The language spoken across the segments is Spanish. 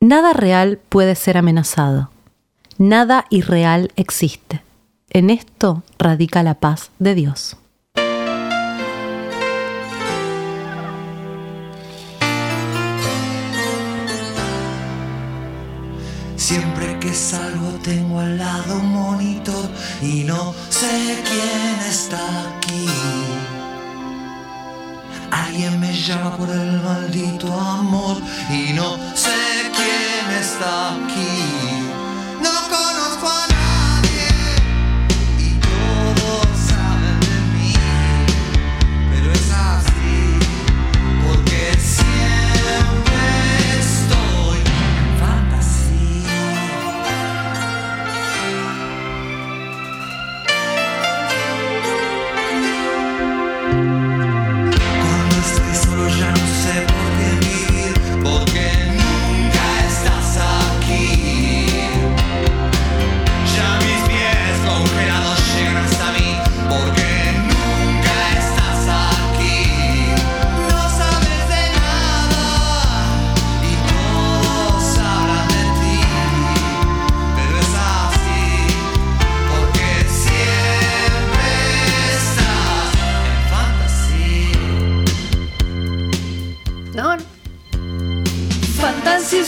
Nada real puede ser amenazado. Nada irreal existe. En esto radica la paz de Dios. Siempre que salgo tengo al lado un monitor y no sé quién está aquí. Alguien me llama por el maldito amor y no sé quién está aquí. No conozco a nadie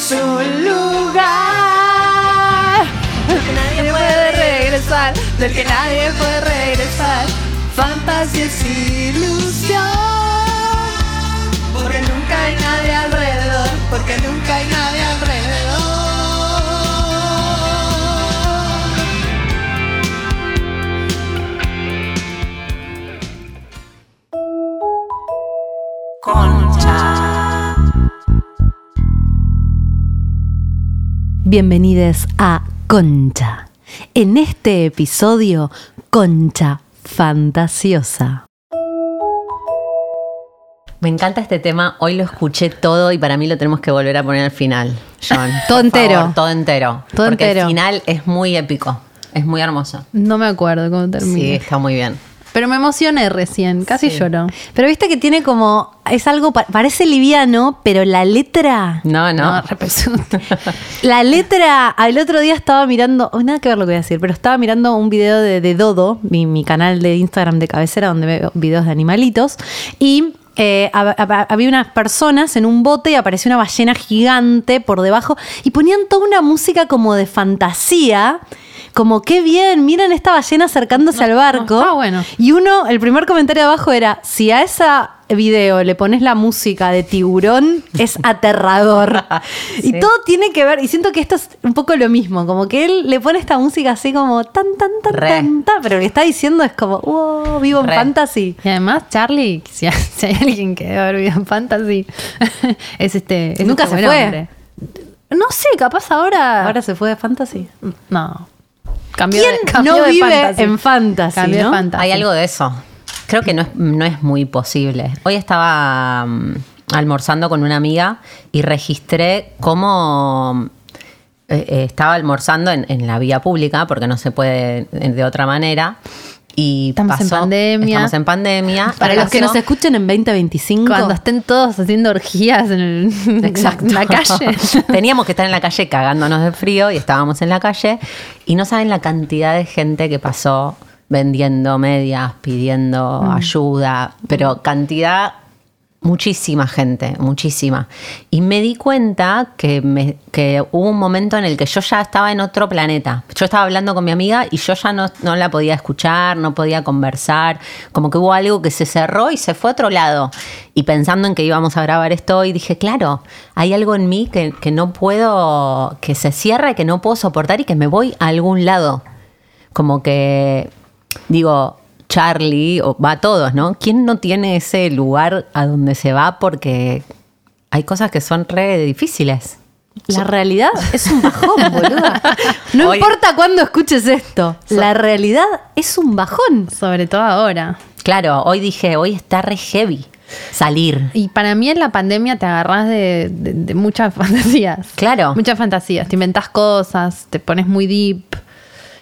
Un lugar del que nadie puede regresar, del que nadie puede regresar. Fantasía es ilusión, porque nunca hay nadie alrededor, porque nunca hay nadie alrededor. Bienvenidos a Concha. En este episodio, Concha Fantasiosa. Me encanta este tema, hoy lo escuché todo y para mí lo tenemos que volver a poner al final, John. Todo entero. favor, todo entero. Todo porque entero. el final es muy épico, es muy hermoso. No me acuerdo cómo termina. Sí, está muy bien. Pero me emocioné recién, casi Sí. lloro. Pero viste que tiene como. Es algo. pa- Parece liviano, pero la letra. No, no. No. La letra. El otro día estaba mirando. oh, nada que ver lo que voy a decir, pero estaba mirando un video de, de Dodo, mi, mi canal de Instagram de cabecera, donde veo videos de animalitos. Y. eh, hab- hab- había unas personas en un bote y apareció una ballena gigante por debajo y ponían toda una música como de fantasía, como qué bien, miren esta ballena acercándose al barco. está bueno. Y uno, el primer comentario de abajo era, si a esa video le pones la música de tiburón, es aterrador. Sí. Y todo tiene que ver, y siento que esto es un poco lo mismo, como que él le pone esta música así como tan, tan, tan, Re. tan, tan, pero lo que está diciendo es como, wow, vivo en Re. fantasy. Y además, Charlie, si hay, alguien que debe haber vivido en Fantasy, es este. es Nunca este se fue. hombre. No sé, capaz ahora. Ahora se fue de fantasy. No. Cambió ¿Quién de, cambió no de vive fantasy. en fantasy, Cambió no? de fantasy. Hay algo de eso. Creo que no es, no es muy posible. Hoy estaba mm, almorzando con una amiga y registré cómo eh, eh, estaba almorzando en, en la vía pública, porque no se puede de, de otra manera. Y Estamos en pandemia. Estamos en pandemia. Para los que nos escuchen en 2025. Cuando estén todos haciendo orgías en, el, Exacto. en la calle. Teníamos que estar en la calle cagándonos de frío y estábamos en la calle y no saben la cantidad de gente que pasó vendiendo medias, pidiendo Mm. ayuda, pero cantidad, muchísima gente, muchísima. Y me di cuenta que, me- que hubo un momento en el que yo ya estaba en otro planeta. Yo estaba hablando con mi amiga y yo ya no, no la podía escuchar, no podía conversar, como que hubo algo que se cerró y se fue a otro lado. Y pensando en que íbamos a grabar esto hoy, dije, claro, hay algo en mí que, que no puedo, que se cierra y que no puedo soportar y que me voy a algún lado. Como que, digo, Charlie, o va a todos, ¿no? ¿Quién no tiene ese lugar a donde se va porque hay cosas que son re difíciles? La realidad es un bajón, boluda. No importa cuándo escuches esto. La realidad es un bajón. Sobre todo ahora. Claro, hoy dije, hoy está re heavy salir. Y para mí en la pandemia te agarrás de, de- de muchas fantasías. Claro. Muchas fantasías. Te inventas cosas, te pones muy deep.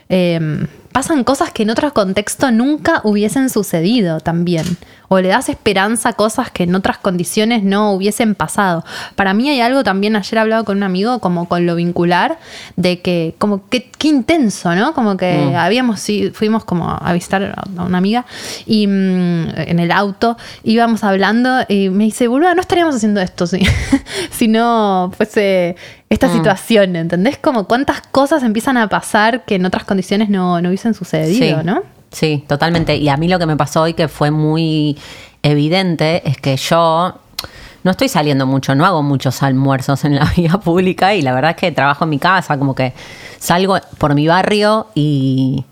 Eh, pasan cosas que en otro contexto nunca hubiesen sucedido también. O le das esperanza a cosas que en otras condiciones no hubiesen pasado. Para mí hay algo también, ayer hablado con un amigo, como con lo vincular, de que, como que, qué intenso, ¿no? Como que Mm. habíamos, sí, fuimos como a visitar a una amiga y mm, en el auto íbamos hablando y me dice, boluda, no estaríamos haciendo esto si, si no fuese esta Mm. situación, ¿entendés? Como cuántas cosas empiezan a pasar que en otras condiciones no, no hubiesen sucedido, sí, ¿no? Sí, totalmente. Y a mí lo que me pasó hoy que fue muy evidente es que yo no estoy saliendo mucho, no hago muchos almuerzos en la vía pública y la verdad es que trabajo en mi casa, como que salgo por mi barrio y,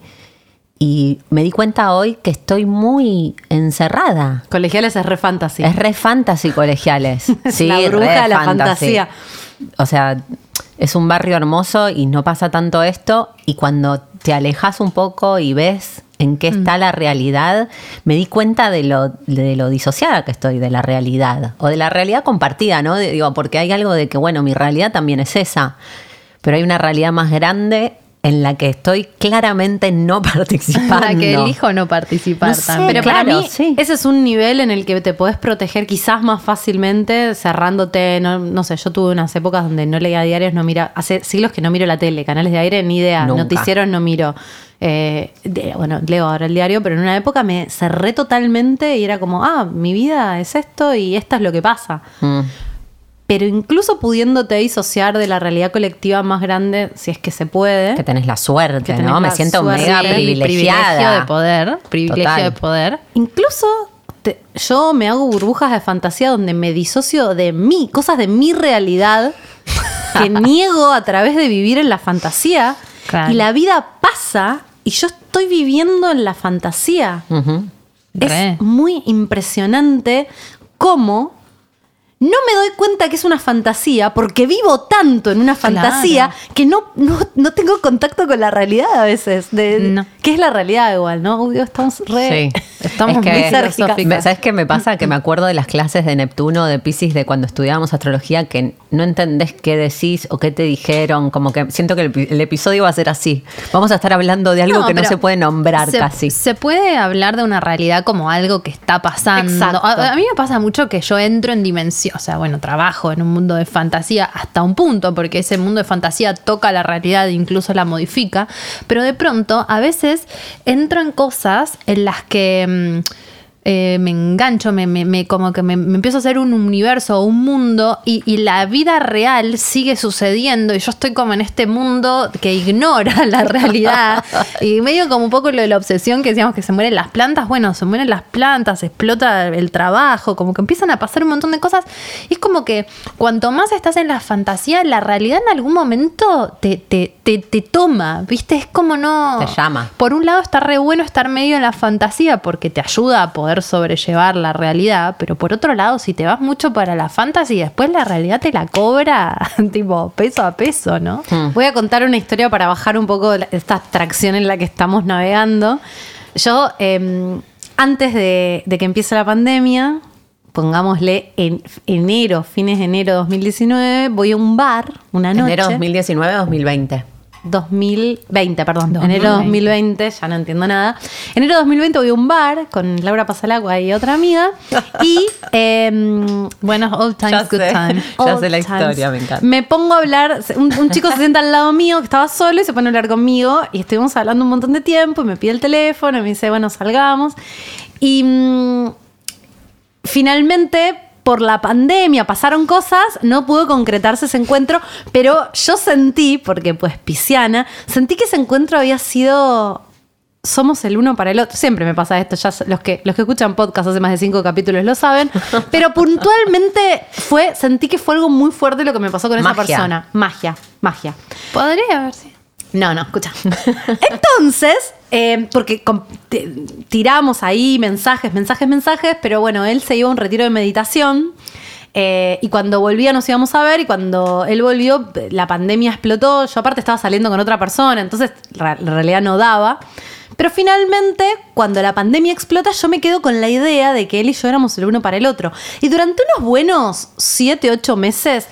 y me di cuenta hoy que estoy muy encerrada. Colegiales es re fantasy. Es re fantasy colegiales. Sí, La bruja de la fantasía. O sea, es un barrio hermoso y no pasa tanto esto. Y cuando te alejas un poco y ves en qué está la realidad, me di cuenta de lo, de lo disociada que estoy de la realidad. O de la realidad compartida, ¿no? De- digo, porque hay algo de que, bueno, mi realidad también es esa. Pero hay una realidad más grande en la que estoy claramente no participando. Para que elijo no participar No sé. Pero Claro, para mí, sí. ese es un nivel en el que te podés proteger quizás más fácilmente cerrándote. No, no sé, yo tuve unas épocas donde no leía diarios, no mira, hace siglos que no miro la tele, canales de aire, ni idea, Nunca. noticieros no miro. Eh, de- bueno, leo ahora el diario, pero en una época me cerré totalmente y era como, ah, mi vida es esto y esto es lo que pasa. Mm. Pero incluso pudiéndote disociar de la realidad colectiva más grande, si es que se puede. Que tenés la suerte, tenés ¿no? Me siento suerte. mega privilegiada. Privilegio de poder. Privilegio Total. de poder. Incluso te- yo me hago burbujas de fantasía donde me disocio de mí, cosas de mi realidad que niego a través de vivir en la fantasía. Claro. Y la vida pasa y yo estoy viviendo en la fantasía. Es muy impresionante cómo no me doy cuenta que es una fantasía porque vivo tanto en una Claro. fantasía que no, no, no tengo contacto con la realidad a veces. De, No. ¿Qué es la realidad igual, no? Uy, estamos re... Sí. Estamos Es que- muy filosóficas. Me- ¿Sabes qué me pasa? Que me acuerdo de las clases de Neptuno, de Pisces, de cuando estudiábamos astrología, que no entendés qué decís o qué te dijeron. Como que siento que el, epi- el episodio va a ser así. Vamos a estar hablando de algo No, que no se puede nombrar se, casi. Se puede hablar de una realidad como algo que está pasando. A mí me pasa mucho que yo entro en dimensión, o sea, bueno, trabajo en un mundo de fantasía hasta un punto, porque ese mundo de fantasía toca la realidad e incluso la modifica, pero de pronto a veces entro en cosas en las que... mm, eh, me engancho, me, me- me- como que me, me empiezo a hacer un universo, un mundo, y, y la vida real sigue sucediendo, y yo estoy como en este mundo que ignora la realidad, y medio como un poco lo de la obsesión que decíamos que se mueren las plantas, bueno, se mueren las plantas, explota el trabajo, como que empiezan a pasar un montón de cosas, y es como que cuanto más estás en la fantasía, la realidad en algún momento te, te, te, te toma, ¿viste? Es como no... Te llama. Por un lado está re bueno estar medio en la fantasía porque te ayuda a poder sobrellevar la realidad, pero por otro lado, si te vas mucho para la fantasy, después la realidad te la cobra tipo peso a peso, ¿no? Voy a contar una historia para bajar un poco esta abstracción en la que estamos navegando. Yo, eh, antes de, de que empiece la pandemia, pongámosle en enero, fines de enero de 2019, voy a un bar una noche. Enero 2019-2020. 2020, perdón. 2020. Enero 2020, ya no entiendo nada. Enero 2020 voy a un bar con Laura Pasalagua y otra amiga. Y. em, Buenos old times, Ya good sé. times. Ya sé la times. historia, me encanta. Me pongo a hablar, un, un chico se sienta al lado mío que estaba solo y se pone a hablar conmigo y estuvimos hablando un montón de tiempo y me pide el teléfono y me dice, bueno, salgamos. Y mm, finalmente, por la pandemia, pasaron cosas, no pudo concretarse ese encuentro, pero yo sentí, porque pues pisciana, sentí que ese encuentro había sido somos el uno para el otro. Siempre me pasa esto, ya los que, los que escuchan podcast hace más de cinco capítulos lo saben. Pero puntualmente fue, sentí que fue algo muy fuerte lo que me pasó con esa persona. Magia, magia. Podría haber sido. No, no, escucha. Entonces, eh, porque tiramos ahí mensajes, mensajes, mensajes, pero bueno, él se iba a un retiro de meditación. eh, y cuando volvía nos íbamos a ver y cuando él volvió la pandemia explotó, yo aparte estaba saliendo con otra persona, entonces en realidad no daba. Pero finalmente, cuando la pandemia explota, yo me quedo con la idea de que él y yo éramos el uno para el otro. Y durante unos buenos 7, 8 meses,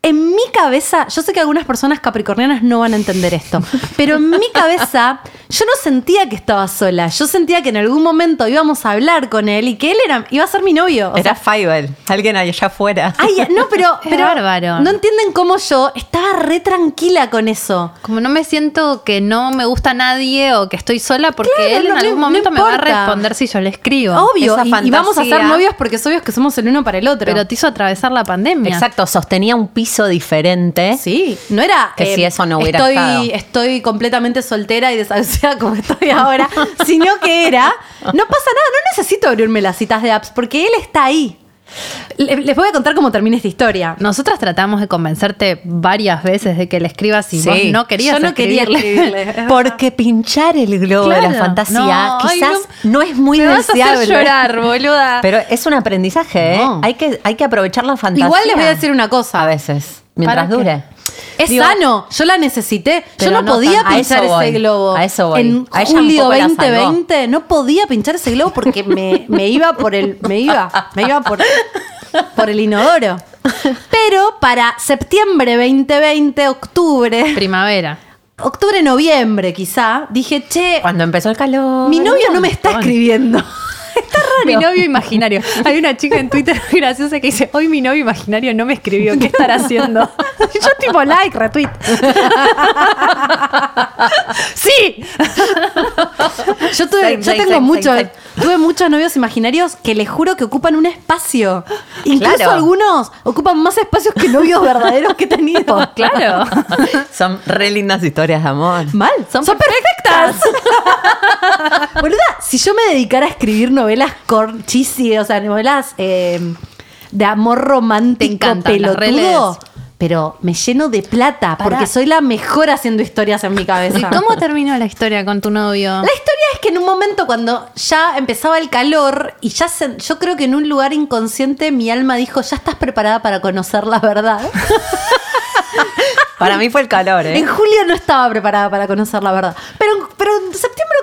en mi cabeza, yo sé que algunas personas capricornianas no van a entender esto, pero en mi cabeza yo no sentía que estaba sola. Yo sentía que en algún momento íbamos a hablar con él y que él era, iba a ser mi novio. O Era Fievel, alguien allá afuera. ay, no, pero, pero bárbaro. no entienden cómo yo estaba re tranquila con eso. Como no me siento que no me gusta nadie o que estoy sola porque Claro, él en algún no momento me va a responder si yo le escribo. Obvio, esa y, y vamos a ser novios porque es obvio que somos el uno para el otro. Pero te hizo atravesar la pandemia. Exacto, sostenía un piso diferente. Sí, no era Que si eso no hubiera estoy, estado. estoy completamente soltera y desahuciada como estoy ahora, sino que era, no pasa nada, no necesito abrirme las citas de apps porque él está ahí. Le- Les voy a contar cómo termina esta historia. Nosotras tratamos de convencerte varias veces de que le escribas y Sí. vos no querías Yo no quería escribirle. Porque pinchar el globo de la fantasía No, ay, quizás no, es muy me vas a hacer deseable. llorar, boluda. Pero es un aprendizaje, ¿eh? No. Hay que, hay que aprovechar la fantasía. Igual les voy a decir una cosa. A veces, mientras dure. Es Digo, sano, yo la necesité. Yo no, no podía tan- pinchar ese voy, globo. a eso voy. En A julio poco la salvó. 2020 no podía pinchar ese globo porque me, me iba por el. Me iba. Me iba por, por el inodoro. Pero para septiembre 2020, octubre, Primavera. octubre, noviembre quizá, dije, che, Cuando empezó el calor. mi novio no me está escribiendo. Está raro. Mi novio imaginario. Hay una chica en Twitter muy graciosa que dice, hoy mi novio imaginario no me escribió, ¿qué estará haciendo? Yo tipo like, retweet. sí. Yo, tuve, Same, yo same, tengo same, muchos, tuve muchos novios imaginarios que les juro que ocupan un espacio. Incluso Claro. algunos ocupan más espacios que novios verdaderos que he tenido. Claro. Son re lindas historias de amor. Mal, son, perfectas. Boluda, si yo me dedicara a escribir novelas cor cheesy, o sea, novelas eh, de amor romántico Te pelotudo, pero me lleno de plata Pará. porque soy la mejor haciendo historias en mi cabeza. ¿Y cómo terminó la historia con tu novio? La historia es que en un momento cuando ya empezaba el calor y ya se- yo creo que en un lugar inconsciente mi alma dijo, ya estás preparada para conocer la verdad. Para mí fue el calor, ¿eh? En julio no estaba preparada para conocer la verdad. Pero, pero en septiembre,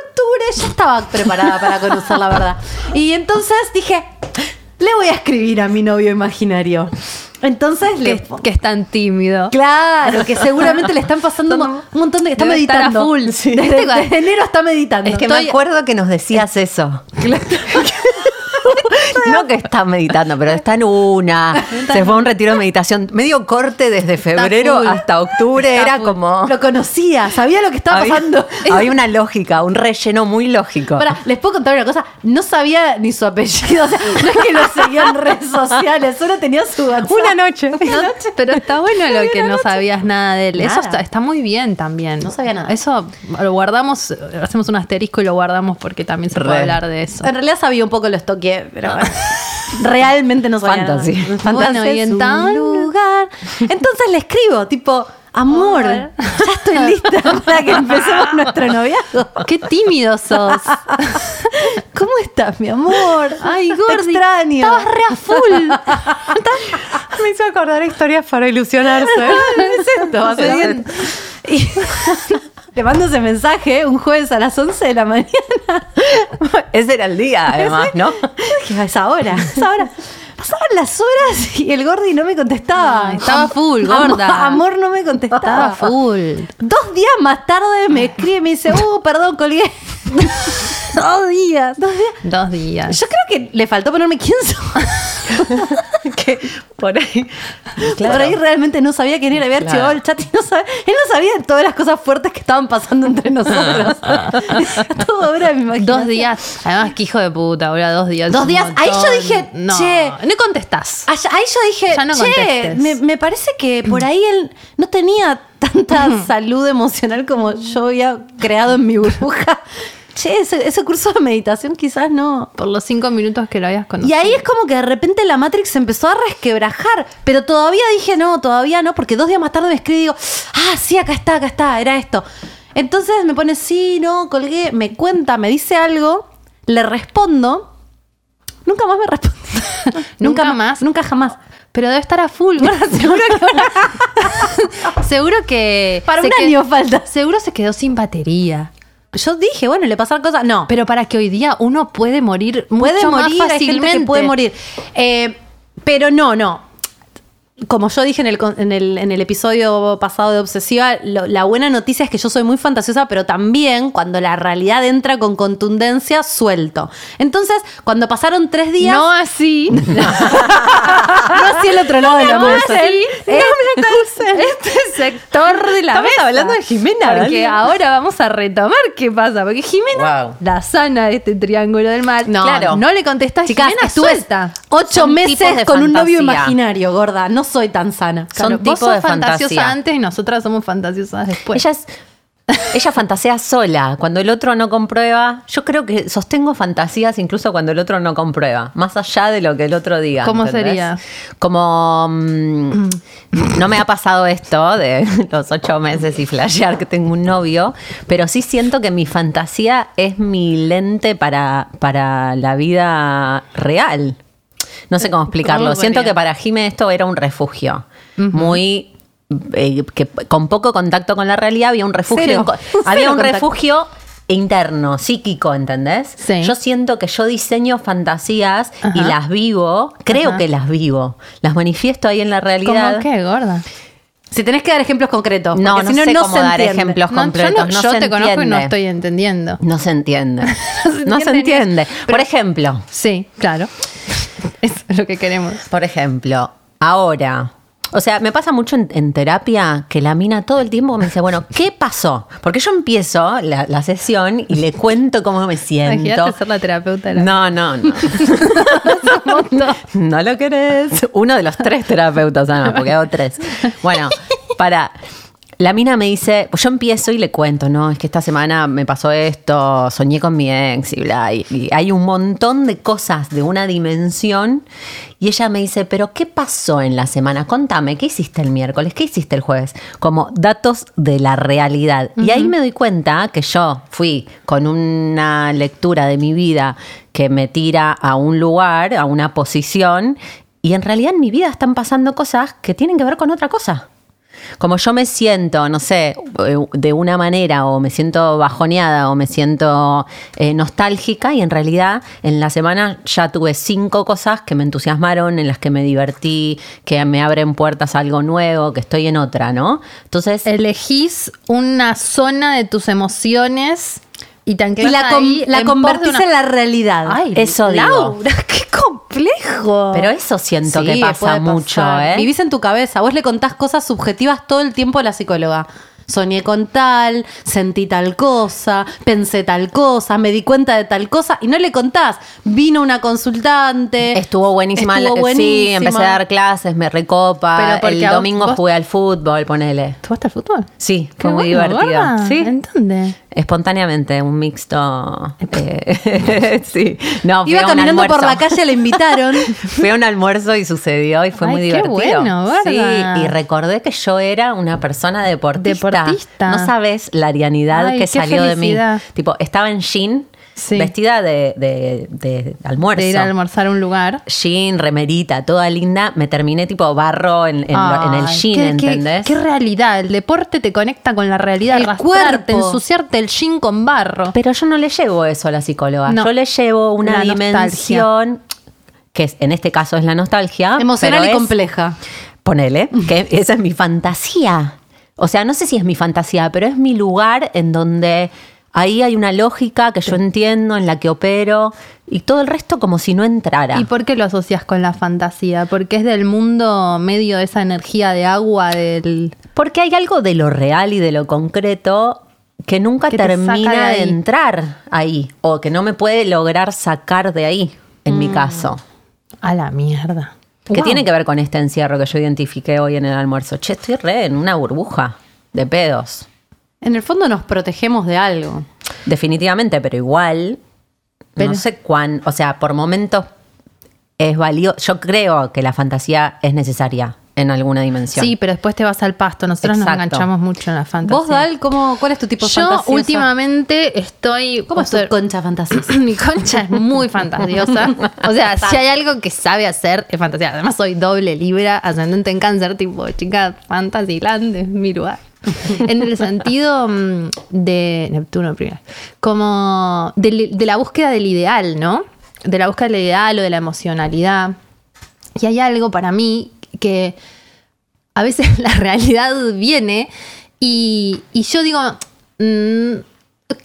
ya estaba preparada para conocer la verdad. Y entonces dije, le voy a escribir a mi novio imaginario. Entonces le... Que, que es tan tímido. Claro, que seguramente le están pasando un mo- un montón de... Está Debe estar a meditando. full. Desde, Viste, desde enero está meditando. Es que Estoy- me acuerdo que nos decías eso. No que está meditando, pero está en una. Se fue a un retiro de meditación. Medio corte desde febrero hasta octubre. Está Era full. como. Lo conocía, sabía lo que estaba había, pasando. había una lógica, un relleno muy lógico. Pará, les puedo contar una cosa. No sabía ni su apellido. O sea, no es que lo seguía en redes sociales, solo tenía su WhatsApp. Una noche. No, pero está bueno lo que no sabías nada de él. Eso está, está muy bien también. No sabía nada. Eso lo guardamos, hacemos un asterisco y lo guardamos porque también se puede Re. hablar de eso. En realidad sabía un poco lo estoqué, pero bueno. Realmente no sabía Fantasy. nada. Bueno, Fantasy y es en lugar. Entonces le escribo, tipo, amor, ya estoy lista para que empecemos nuestro noviazgo. Qué tímido sos. ¿Cómo estás, mi amor? Ay, Te Gordi. extraño. Estabas re a full. Me hizo acordar historias para ilusionarse. es esto? Bien. Y le mando ese mensaje un jueves a las 11 de la mañana. Ese era el día, además, ¿no? Dije, a esa hora, a esa hora. Pasaban las horas y el Gordi no me contestaba. Ay, estaba full, gorda. Amor, no me contestaba. Estaba full. Dos días más tarde me escribe y me dice, uh, perdón, colgué. Dos días. Dos días. Dos días. Yo creo que le faltó ponerme quién soy. que por ahí. Por ahí realmente no sabía quién era. Había Claro. archivado el chat y no sabía, él no sabía de todas las cosas fuertes que estaban pasando entre nosotros. Todo mi imaginación. Dos días. Además, que hijo de puta, ahora dos días. Dos días. Ahí yo montón. dije, no, che. No contestás. Ahí yo dije, Ya no che, contestes". me, me parece que por ahí él no tenía tanta salud emocional como yo había creado en mi burbuja. Che, ese, ese curso de meditación quizás no. Por los cinco minutos que lo habías Y conocido. ahí es como que de repente la Matrix se empezó a resquebrajar. Pero todavía dije, no, todavía no, porque dos días más tarde me escribí y digo, ah, sí, acá está, acá está, era esto. Entonces me pone, sí, no, colgué, me cuenta, me dice algo, le respondo. Nunca más me responde. ¿Nunca ma- más? Nunca jamás. Pero debe estar a full. gorda, seguro que seguro que. Para un año falta. Seguro se quedó sin batería. Yo dije, bueno, le pasaron cosas. No, Pero para que hoy día uno puede morir puede mucho morir, más hay gente fácilmente. que puede morir. Eh, pero no, no. Como yo dije en el, en el, en el episodio pasado de Obsesiva, lo- la buena noticia es que yo soy muy fantasiosa, pero también cuando la realidad entra con contundencia, suelto. Entonces, cuando pasaron tres días. No así. no así el otro lado de la No mesa. así. Este sector de la Estamos mesa. hablando de Jimena, Porque ahora vamos a retomar qué pasa. Porque Jimena, Wow. la sana de este triángulo del mal. No, Claro. No le contestás, Chicas, Jimena, estuve suelta. ocho Son meses con un novio imaginario, gorda. No soy tan sana. Son Claro, tipos vos sos de fantasiosa fantasía. antes y nosotras somos fantasiosas después. Ella es- Ella fantasea sola, cuando el otro no comprueba. Yo creo que sostengo fantasías incluso cuando el otro no comprueba, más allá de lo que el otro diga. ¿Cómo ¿entendés? sería? Como. mm, no me ha pasado esto de los ocho meses y flashear que tengo un novio, pero sí siento que mi fantasía es mi lente para, para la vida real. No sé cómo explicarlo. ¿Cómo Siento que para Jime esto era un refugio. Muy. eh, que con poco contacto con la realidad había un refugio. Cero. Cero había un contacto. refugio interno, psíquico, ¿entendés? Sí. Yo siento que yo diseño fantasías y las vivo, creo Ajá. que las vivo, las manifiesto ahí en la realidad. ¿Cómo qué, gorda? Si tenés que dar ejemplos concretos. No, no si sé no, cómo se dar entiende. ejemplos No, yo completos. no- no yo se te conozco y no estoy entendiendo. No se entiende. no se entiende. Por ejemplo, Sí, claro. Eso es lo que queremos. por ejemplo, ahora. O sea, me pasa mucho en, en terapia que la mina todo el tiempo me dice, bueno, ¿qué pasó? Porque yo empiezo la, la sesión y le cuento cómo me siento. Imagínate ser la terapeuta la No, no, no. no lo querés. Uno de los tres terapeutas, Ana, porque hago tres. Bueno, para. La mina me dice, pues yo empiezo y le cuento, no, es que esta semana me pasó esto, soñé con mi ex y bla, y, y hay un montón de cosas de una dimensión. Y ella me dice, pero ¿qué pasó en la semana? Contame, ¿qué hiciste el miércoles? ¿Qué hiciste el jueves? Como datos de la realidad. Y ahí me doy cuenta que yo fui con una lectura de mi vida que me tira a un lugar, a una posición, y en realidad en mi vida están pasando cosas que tienen que ver con otra cosa. Como yo me siento, no sé, eh, de una manera, o me siento bajoneada, o me siento eh, nostálgica, y en realidad en la semana ya tuve cinco cosas que me entusiasmaron, en las que me divertí, que me abren puertas a algo nuevo, que estoy en otra, ¿no? Entonces, Elegís una zona de tus emociones y te Y la, com- ahí la en convertís una- en la realidad. Ay, Eso digo. Laura, qué complejo. pero eso siento Sí, que pasa mucho. ¿eh? Vivís en tu cabeza. Vos le contás cosas subjetivas todo el tiempo a la psicóloga. Soñé con tal, sentí tal cosa, pensé tal cosa, me di cuenta de tal cosa y no le contás. Vino una consultante. Estuvo buenísima. estuvo Sí, buenísima. empecé a dar clases, me recopa. Pero el domingo vos- jugué al fútbol, ponele. ¿Tú vas al fútbol? Sí, Qué fue muy bueno, divertido. Sí. ¿En dónde? Espontáneamente, un mixto. eh, sí. No, Iba caminando por la calle, le invitaron. Fui a un almuerzo y sucedió y fue Ay, muy qué divertido. bueno, sí, gorda. y recordé que yo era una persona deportista. Deportista. No sabes la arianidad Ay, que qué salió de mí. Tipo, estaba en jean, Sí. vestida de, de- de almuerzo. De ir a almorzar a un lugar. Jean, remerita, toda linda. Me terminé tipo barro en, en lo- en el jean, qué- qué- ¿entendés? Qué, realidad. El deporte te conecta con la realidad. El cuerpo. ensuciarte el jean con barro. Pero yo no le llevo eso a la psicóloga. No. Yo le llevo una La dimensión que es, en este caso es la nostalgia. Emocional pero y es- compleja. Ponele, que esa es mi fantasía. O sea, no sé si es mi fantasía, pero es mi lugar en donde ahí hay una lógica que yo entiendo, en la que opero, y todo el resto como si no entrara. ¿Y por qué lo asocias con la fantasía? Porque es del mundo medio de esa energía de agua del... Porque hay algo de lo real y de lo concreto que nunca Que te saca termina de entrar ahí, o que no me puede lograr sacar de ahí, en mi caso. A la mierda. Que Wow. tiene que ver con este encierro que yo identifiqué hoy en el almuerzo. Che, estoy re en una burbuja de pedos. En el fondo nos protegemos de algo. Definitivamente, pero igual, Pero- no sé cuán, o sea, por momentos es valioso. Yo creo que la fantasía es necesaria en alguna dimensión. Sí, pero después te vas al pasto. Nosotros nos enganchamos mucho en la fantasía. ¿Vos, Dal, cómo, cuál es tu tipo de Yo últimamente estoy... ¿Cómo es tu concha fantasiosa? Mi concha es muy fantasiosa. O sea, si hay algo que sabe hacer, es fantasía. Además, soy doble libra, ascendente en cáncer, tipo, chica, Fantasyland es mi lugar. En el sentido mm, de Neptuno primero. Como de, la búsqueda del ideal, ¿no? De la búsqueda del ideal o de la emocionalidad. Y hay algo para mí que a veces la realidad viene y, y yo digo, mm,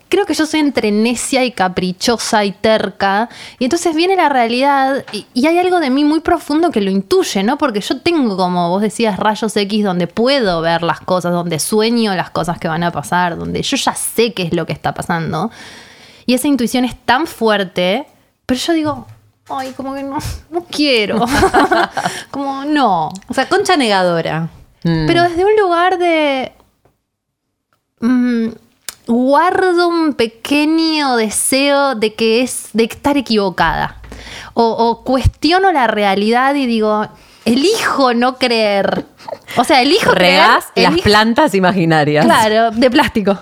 creo que yo soy entre necia y caprichosa y terca. Y entonces viene la realidad y, y hay algo de mí muy profundo que lo intuye, ¿no? Porque yo tengo, como vos decías, rayos X donde puedo ver las cosas, donde sueño las cosas que van a pasar, donde yo ya sé qué es lo que está pasando. Y esa intuición es tan fuerte, pero yo digo, ay, como que no, no quiero. como no. O sea, concha negadora. Mm. Pero desde un lugar de. mm, guardo un pequeño deseo de que es. de estar equivocada. O, o cuestiono la realidad y digo. Elijo no creer. O sea, elijo Regás creer. las elijo- plantas imaginarias. Claro, de plástico.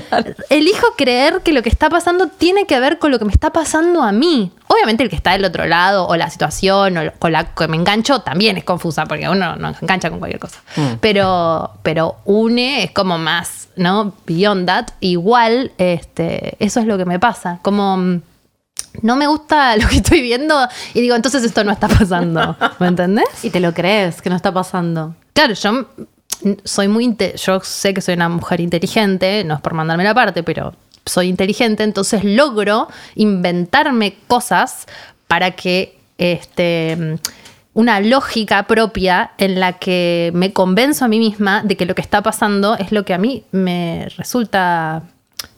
Elijo creer que lo que está pasando tiene que ver con lo que me está pasando a mí. Obviamente el que está del otro lado o la situación o con la que me engancho también es confusa porque uno no engancha con cualquier cosa. Mm. Pero, pero une es como más, ¿no? Beyond that. Igual, este, eso es lo que me pasa. Como mm, no me gusta lo que estoy viendo y digo, entonces esto no está pasando. ¿Me entendés? Y te lo crees, que no está pasando. Claro, yo mm, soy muy yo sé que soy una mujer inteligente, no es por mandarme la parte, pero soy inteligente, entonces logro inventarme cosas para que este mm, una lógica propia en la que me convenzo a mí misma de que lo que está pasando es lo que a mí me resulta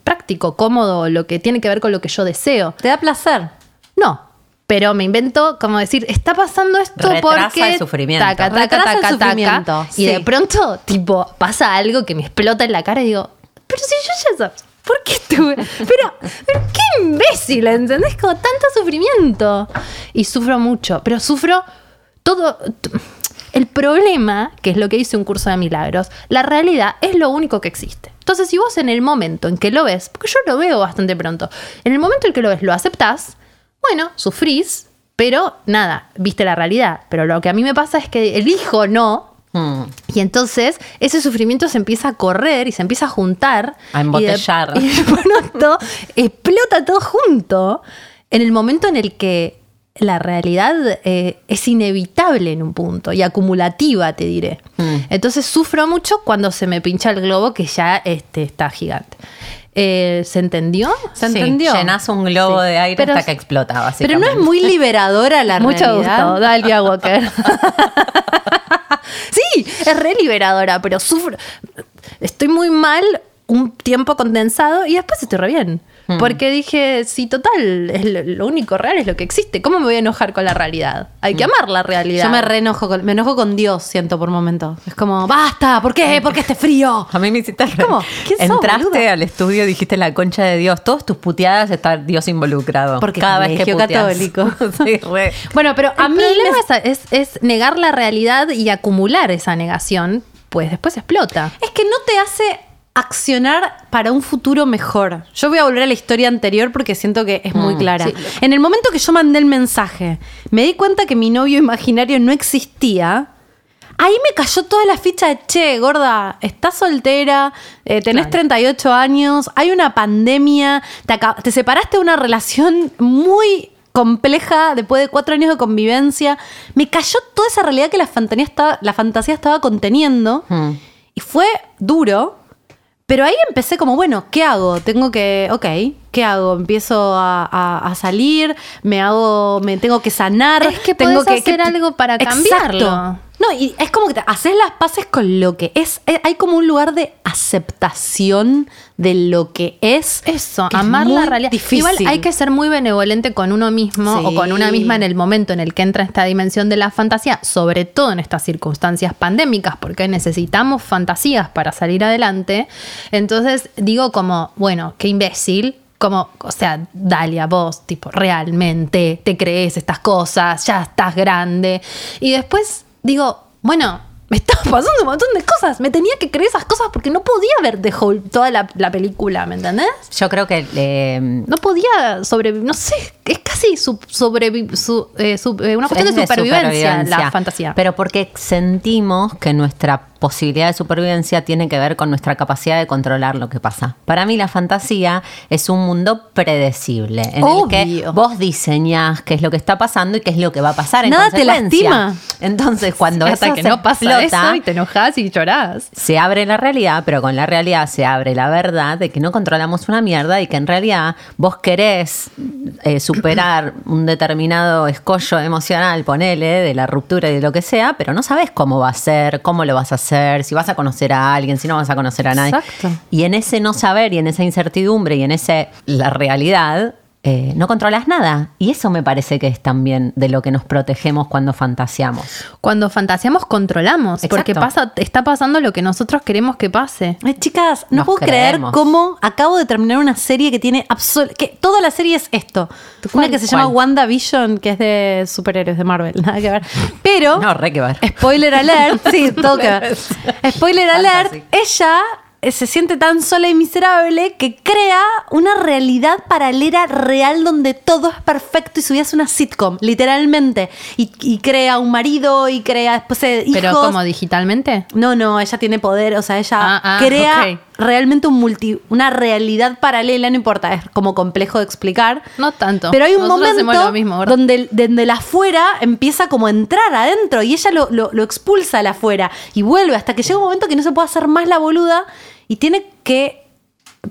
práctico, cómodo, lo que tiene que ver con lo que yo deseo. ¿Te da placer? No. Pero me invento como decir, está pasando esto Retrasa porque. el sufrimiento. Taca, taca, Retrasa el taca, sufrimiento, taca. sí. Y de pronto, tipo, pasa algo que me explota en la cara y digo, pero si yo ya sabes, ¿por qué estuve? Pero, pero qué imbécil, ¿entendés? Como tanto sufrimiento. Y sufro mucho, pero sufro todo. El problema, que es lo que dice un curso de milagros, la realidad es lo único que existe. Entonces, si vos en el momento en que lo ves, porque yo lo veo bastante pronto, en el momento en que lo ves, lo aceptás, bueno, sufrís, pero nada, viste la realidad. Pero lo que a mí me pasa es que elijo no. Mm. Y entonces ese sufrimiento se empieza a correr y se empieza a juntar. A embotellar. Y de, y de pronto explota todo junto en el momento en el que la realidad eh, es inevitable en un punto y acumulativa, te diré. Mm. Entonces sufro mucho cuando se me pincha el globo que ya este, está gigante. Eh, ¿Se entendió? ¿Se Sí, entendió? Llenas un globo Sí. de aire Pero- hasta que explota, Pero básicamente. no es muy liberadora la Mucho realidad. gusto, Dalia Walker. sí, es re liberadora, pero sufro. Estoy muy mal un tiempo condensado y después estoy re bien. Hmm. Porque dije, sí, total, es lo, lo único real es lo que existe. ¿Cómo me voy a enojar con la realidad? Hay que amar la realidad. Hmm. Yo me re enojo con, me enojo con Dios, siento por momentos. Es como, basta, ¿por qué? ¿Por qué este frío? A mí me hiciste ¿Cómo? ¿Quién sos, Entraste al estudio, dijiste la concha de Dios. Todas tus puteadas está Dios involucrado. Porque cada vez que puteas. católico. sí, re. Bueno, pero a El mí problema me- es, es- es negar la realidad y acumular esa negación, pues después explota. es que no te hace accionar para un futuro mejor. Yo voy a volver a la historia anterior porque siento que es muy clara. sí. En el momento que yo mandé el mensaje, me di cuenta que mi novio imaginario no existía. Ahí me cayó toda la ficha de, che, gorda, estás soltera, eh, tenés Claro. 38 años, hay una pandemia, te, separaste de una relación muy compleja después de cuatro años de convivencia. Me cayó toda esa realidad que la fantasía estaba, la fantasía estaba conteniendo. Mm. Y fue duro, pero ahí empecé como, bueno, ¿qué hago? Tengo que, ok, ¿qué hago? Empiezo a, a- a salir, me hago, me tengo que sanar. Es que tengo podés hacer algo para cambiarlo. No, y es como que te haces las paces con lo que es. Eh, Hay como un lugar de aceptación de lo que es. Eso, que es amar la realidad. difícil. Igual hay que ser muy benevolente con uno mismo Sí. o con una misma en el momento en el que entra esta dimensión de la fantasía, sobre todo en estas circunstancias pandémicas, porque necesitamos fantasías para salir adelante. Entonces digo como, bueno, qué imbécil. Como, o sea, Dalia, vos, tipo, realmente te crees estas cosas, ya estás grande. Y después digo, bueno, me estaba pasando un montón de cosas. Me tenía que creer esas cosas porque no podía ver The Whole, toda la, la película, ¿me entendés? Yo creo que eh, No podía sobrevivir, no sé, es casi su, sobrevi- su- eh, su- eh, una cuestión es de supervivencia, la fantasía. Pero porque sentimos que nuestra posibilidad de supervivencia tiene que ver con nuestra capacidad de controlar lo que pasa. Para mí la fantasía es un mundo predecible en el que vos diseñás qué es lo que está pasando y qué es lo que va a pasar en Nada te lastima. Entonces, cuando Hasta eso que se no pasa explota, eso y te enojas y llorás. se abre la realidad, pero con la realidad se abre la verdad de que no controlamos una mierda y que en realidad vos querés eh, superar un determinado escollo emocional, ponele, de la ruptura y de lo que sea, pero no sabes cómo va a ser, cómo lo vas a hacer, si vas a conocer a alguien, si no vas a conocer a nadie. Exacto. Y en ese no saber y en esa incertidumbre y en ese la realidad. Eh, no controlas nada. Y eso me parece que es también de lo que nos protegemos cuando fantaseamos. Cuando fantaseamos, controlamos. Exacto. Porque pasa, está pasando lo que nosotros queremos que pase. Ay, chicas, no Nos puedo creemos. creer cómo acabo de terminar una serie que tiene absol que toda la serie es esto. ¿Cuál? Una que se ¿Cuál? llama WandaVision, que es de superhéroes de Marvel, nada que ver. Pero No, re que ver. spoiler alert, sí, todo que ver. Spoiler alert, Fantasy. ella eh, se siente tan sola y miserable que crea una realidad paralela real donde todo es perfecto y su vida es una sitcom, literalmente. Y, y crea un marido y crea después eh, hijos. Pero como digitalmente. No, no, ella tiene poder, o sea, ella Ah, ah, crea realmente un multi, una realidad paralela, no importa, es como complejo de explicar. No tanto. Pero hay un Nosotros momento lo mismo, donde, donde la afuera empieza como a entrar adentro y ella lo, lo- lo expulsa a la afuera y vuelve hasta que llega un momento que no se puede hacer más la boluda y tiene que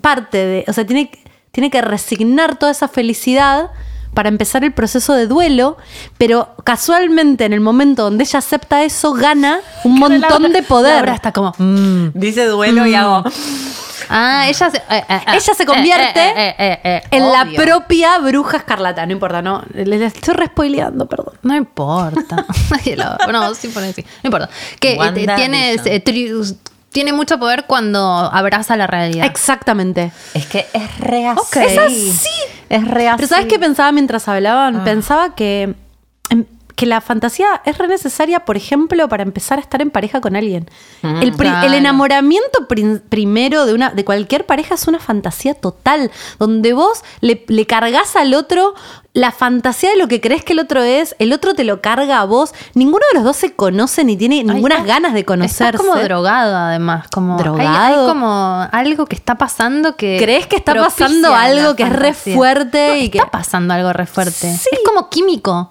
parte de, o sea, tiene, tiene que resignar toda esa felicidad para empezar el proceso de duelo, pero casualmente en el momento donde ella acepta eso gana un montón de poder. Laura está como. mm. Dice duelo y hago. Ah, ella se, eh, eh, eh, Ella se convierte eh, eh, eh, eh, en la propia bruja escarlata, no importa, no, le, le estoy respoileando, perdón. No importa. No, sí, pone así. No importa. Que eh, WandaVision. tiene, eh, tiene mucho poder cuando abraza la realidad. Exactamente. Es que es re así. Ok. Es así. Es re así. Pero ¿sabes qué pensaba mientras hablaban? Ah. Pensaba que, em, que la fantasía es re necesaria, por ejemplo, para empezar a estar en pareja con alguien. el, pri- claro. el enamoramiento primero de, una, de cualquier pareja es una fantasía total, donde vos le, le cargas al otro la fantasía de lo que crees que el otro es, el otro te lo carga a vos. Ninguno de los dos se conoce ni tiene ninguna ganas de conocerse. Está como drogado, además. Como, Drogado. Hay, como algo que está pasando que. ¿Crees que está pasando algo que es re fuerte No, y está que- pasando algo re fuerte. Sí. Es como químico.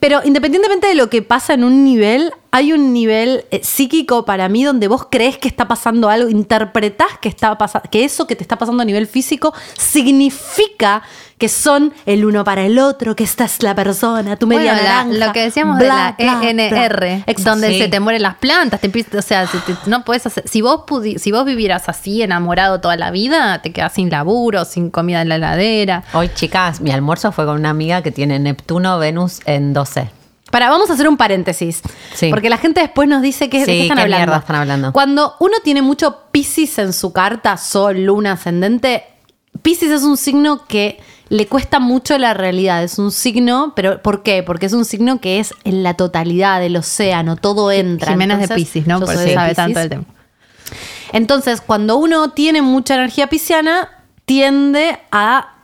Pero independientemente de lo que pasa en un nivel, hay un nivel eh, psíquico para mí donde vos crees que está pasando algo, interpretás que está pasando, que eso que te está pasando a nivel físico significa que son el uno para el otro, que esta es la persona, tu media Bueno, la- lo que decíamos bla, de la bla, ENR, bla. Donde Sí. se te mueren las plantas, te o sea, si te- no puedes hacer, si vos pudi- si vos vivieras así enamorado toda la vida, te quedas sin laburo, sin comida en la heladera. Hoy, chicas, mi almuerzo fue con una amiga que tiene Neptuno, Venus en 12. Para, vamos a hacer un paréntesis. Sí. Porque la gente después nos dice que, de Sí, qué están ¿qué hablando. mierda están hablando? Cuando uno tiene mucho Pisces en su carta, Sol, Luna, Ascendente, Pisces es un signo que le cuesta mucho la realidad. Es un signo, pero ¿por qué? Porque es un signo que es en la totalidad del océano, todo entra. Jimena es de Pisces, ¿no? Por eso de sabe tanto del tema. Entonces, cuando uno tiene mucha energía pisciana, tiende a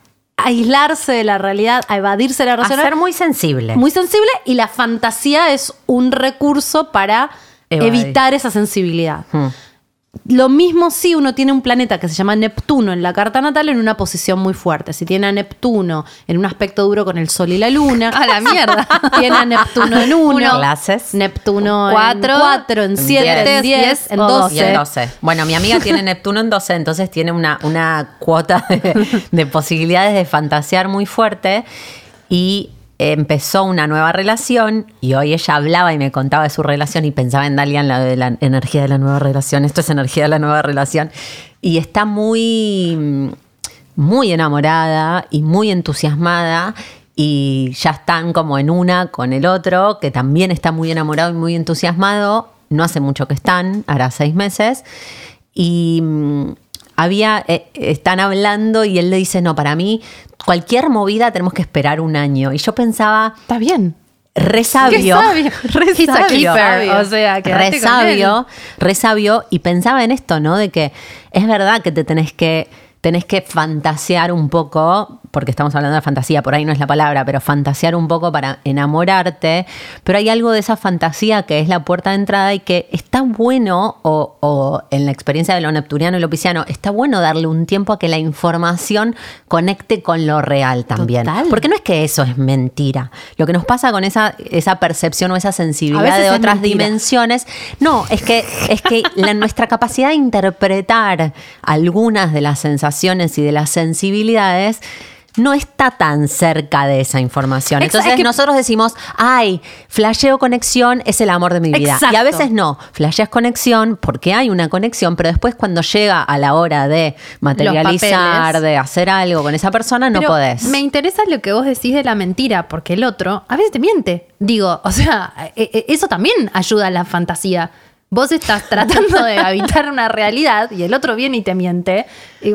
aislarse de la realidad, a evadirse de la A racional. ser muy sensible. Muy sensible y la fantasía es un recurso para Evadir. evitar esa sensibilidad. Hmm. Lo mismo si uno tiene un planeta que se llama Neptuno en la carta natal en una posición muy fuerte. Si tiene a Neptuno en un aspecto duro con el Sol y la Luna. A la mierda. Tiene a Neptuno en uno. Uno. Clases. Neptuno Cuatro. en 4, en 7, en diez, 10, diez en o 12. Y en 12. Bueno, mi amiga tiene Neptuno en 12, entonces tiene una, una cuota de, de posibilidades de fantasear muy fuerte. Y empezó una nueva relación y hoy ella hablaba y me contaba de su relación y pensaba en Dalian, la de la energía de la nueva relación. Esto es energía de la nueva relación. Y está muy, muy enamorada y muy entusiasmada. Y ya están como en una con el otro, que también está muy enamorado y muy entusiasmado. No hace mucho que están, hará seis meses. Había, eh, están hablando y él le dice, no, para mí cualquier movida tenemos que esperar un año. Y yo pensaba, Está bien. re sabio. Re sabio. o sea, sabio, re sabio. Y pensaba en esto, ¿no? De que es verdad que te tenés que tenés que fantasear un poco, porque estamos hablando de fantasía, por ahí no es la palabra, pero fantasear un poco para enamorarte, pero hay algo de esa fantasía que es la puerta de entrada y que está bueno, o, o en la experiencia de lo neptuniano y lo pisciano, está bueno darle un tiempo a que la información conecte con lo real también. Total. Porque no es que eso es mentira. Lo que nos pasa con esa, esa percepción o esa sensibilidad de otras dimensiones, no, es que, es que la- nuestra capacidad de interpretar algunas de las sensaciones y de las sensibilidades no está tan cerca de esa información. Entonces es que- nosotros decimos, ay, flasheo conexión es el amor de mi vida. Exacto. Y a veces no, flasheas conexión porque hay una conexión, pero después cuando llega a la hora de materializar, de hacer algo con esa persona, no Pero podés. Me interesa lo que vos decís de la mentira, porque el otro a veces te miente. Digo, o sea, e- e- eso también ayuda a la fantasía. Vos estás tratando de habitar una realidad y el otro viene y te miente.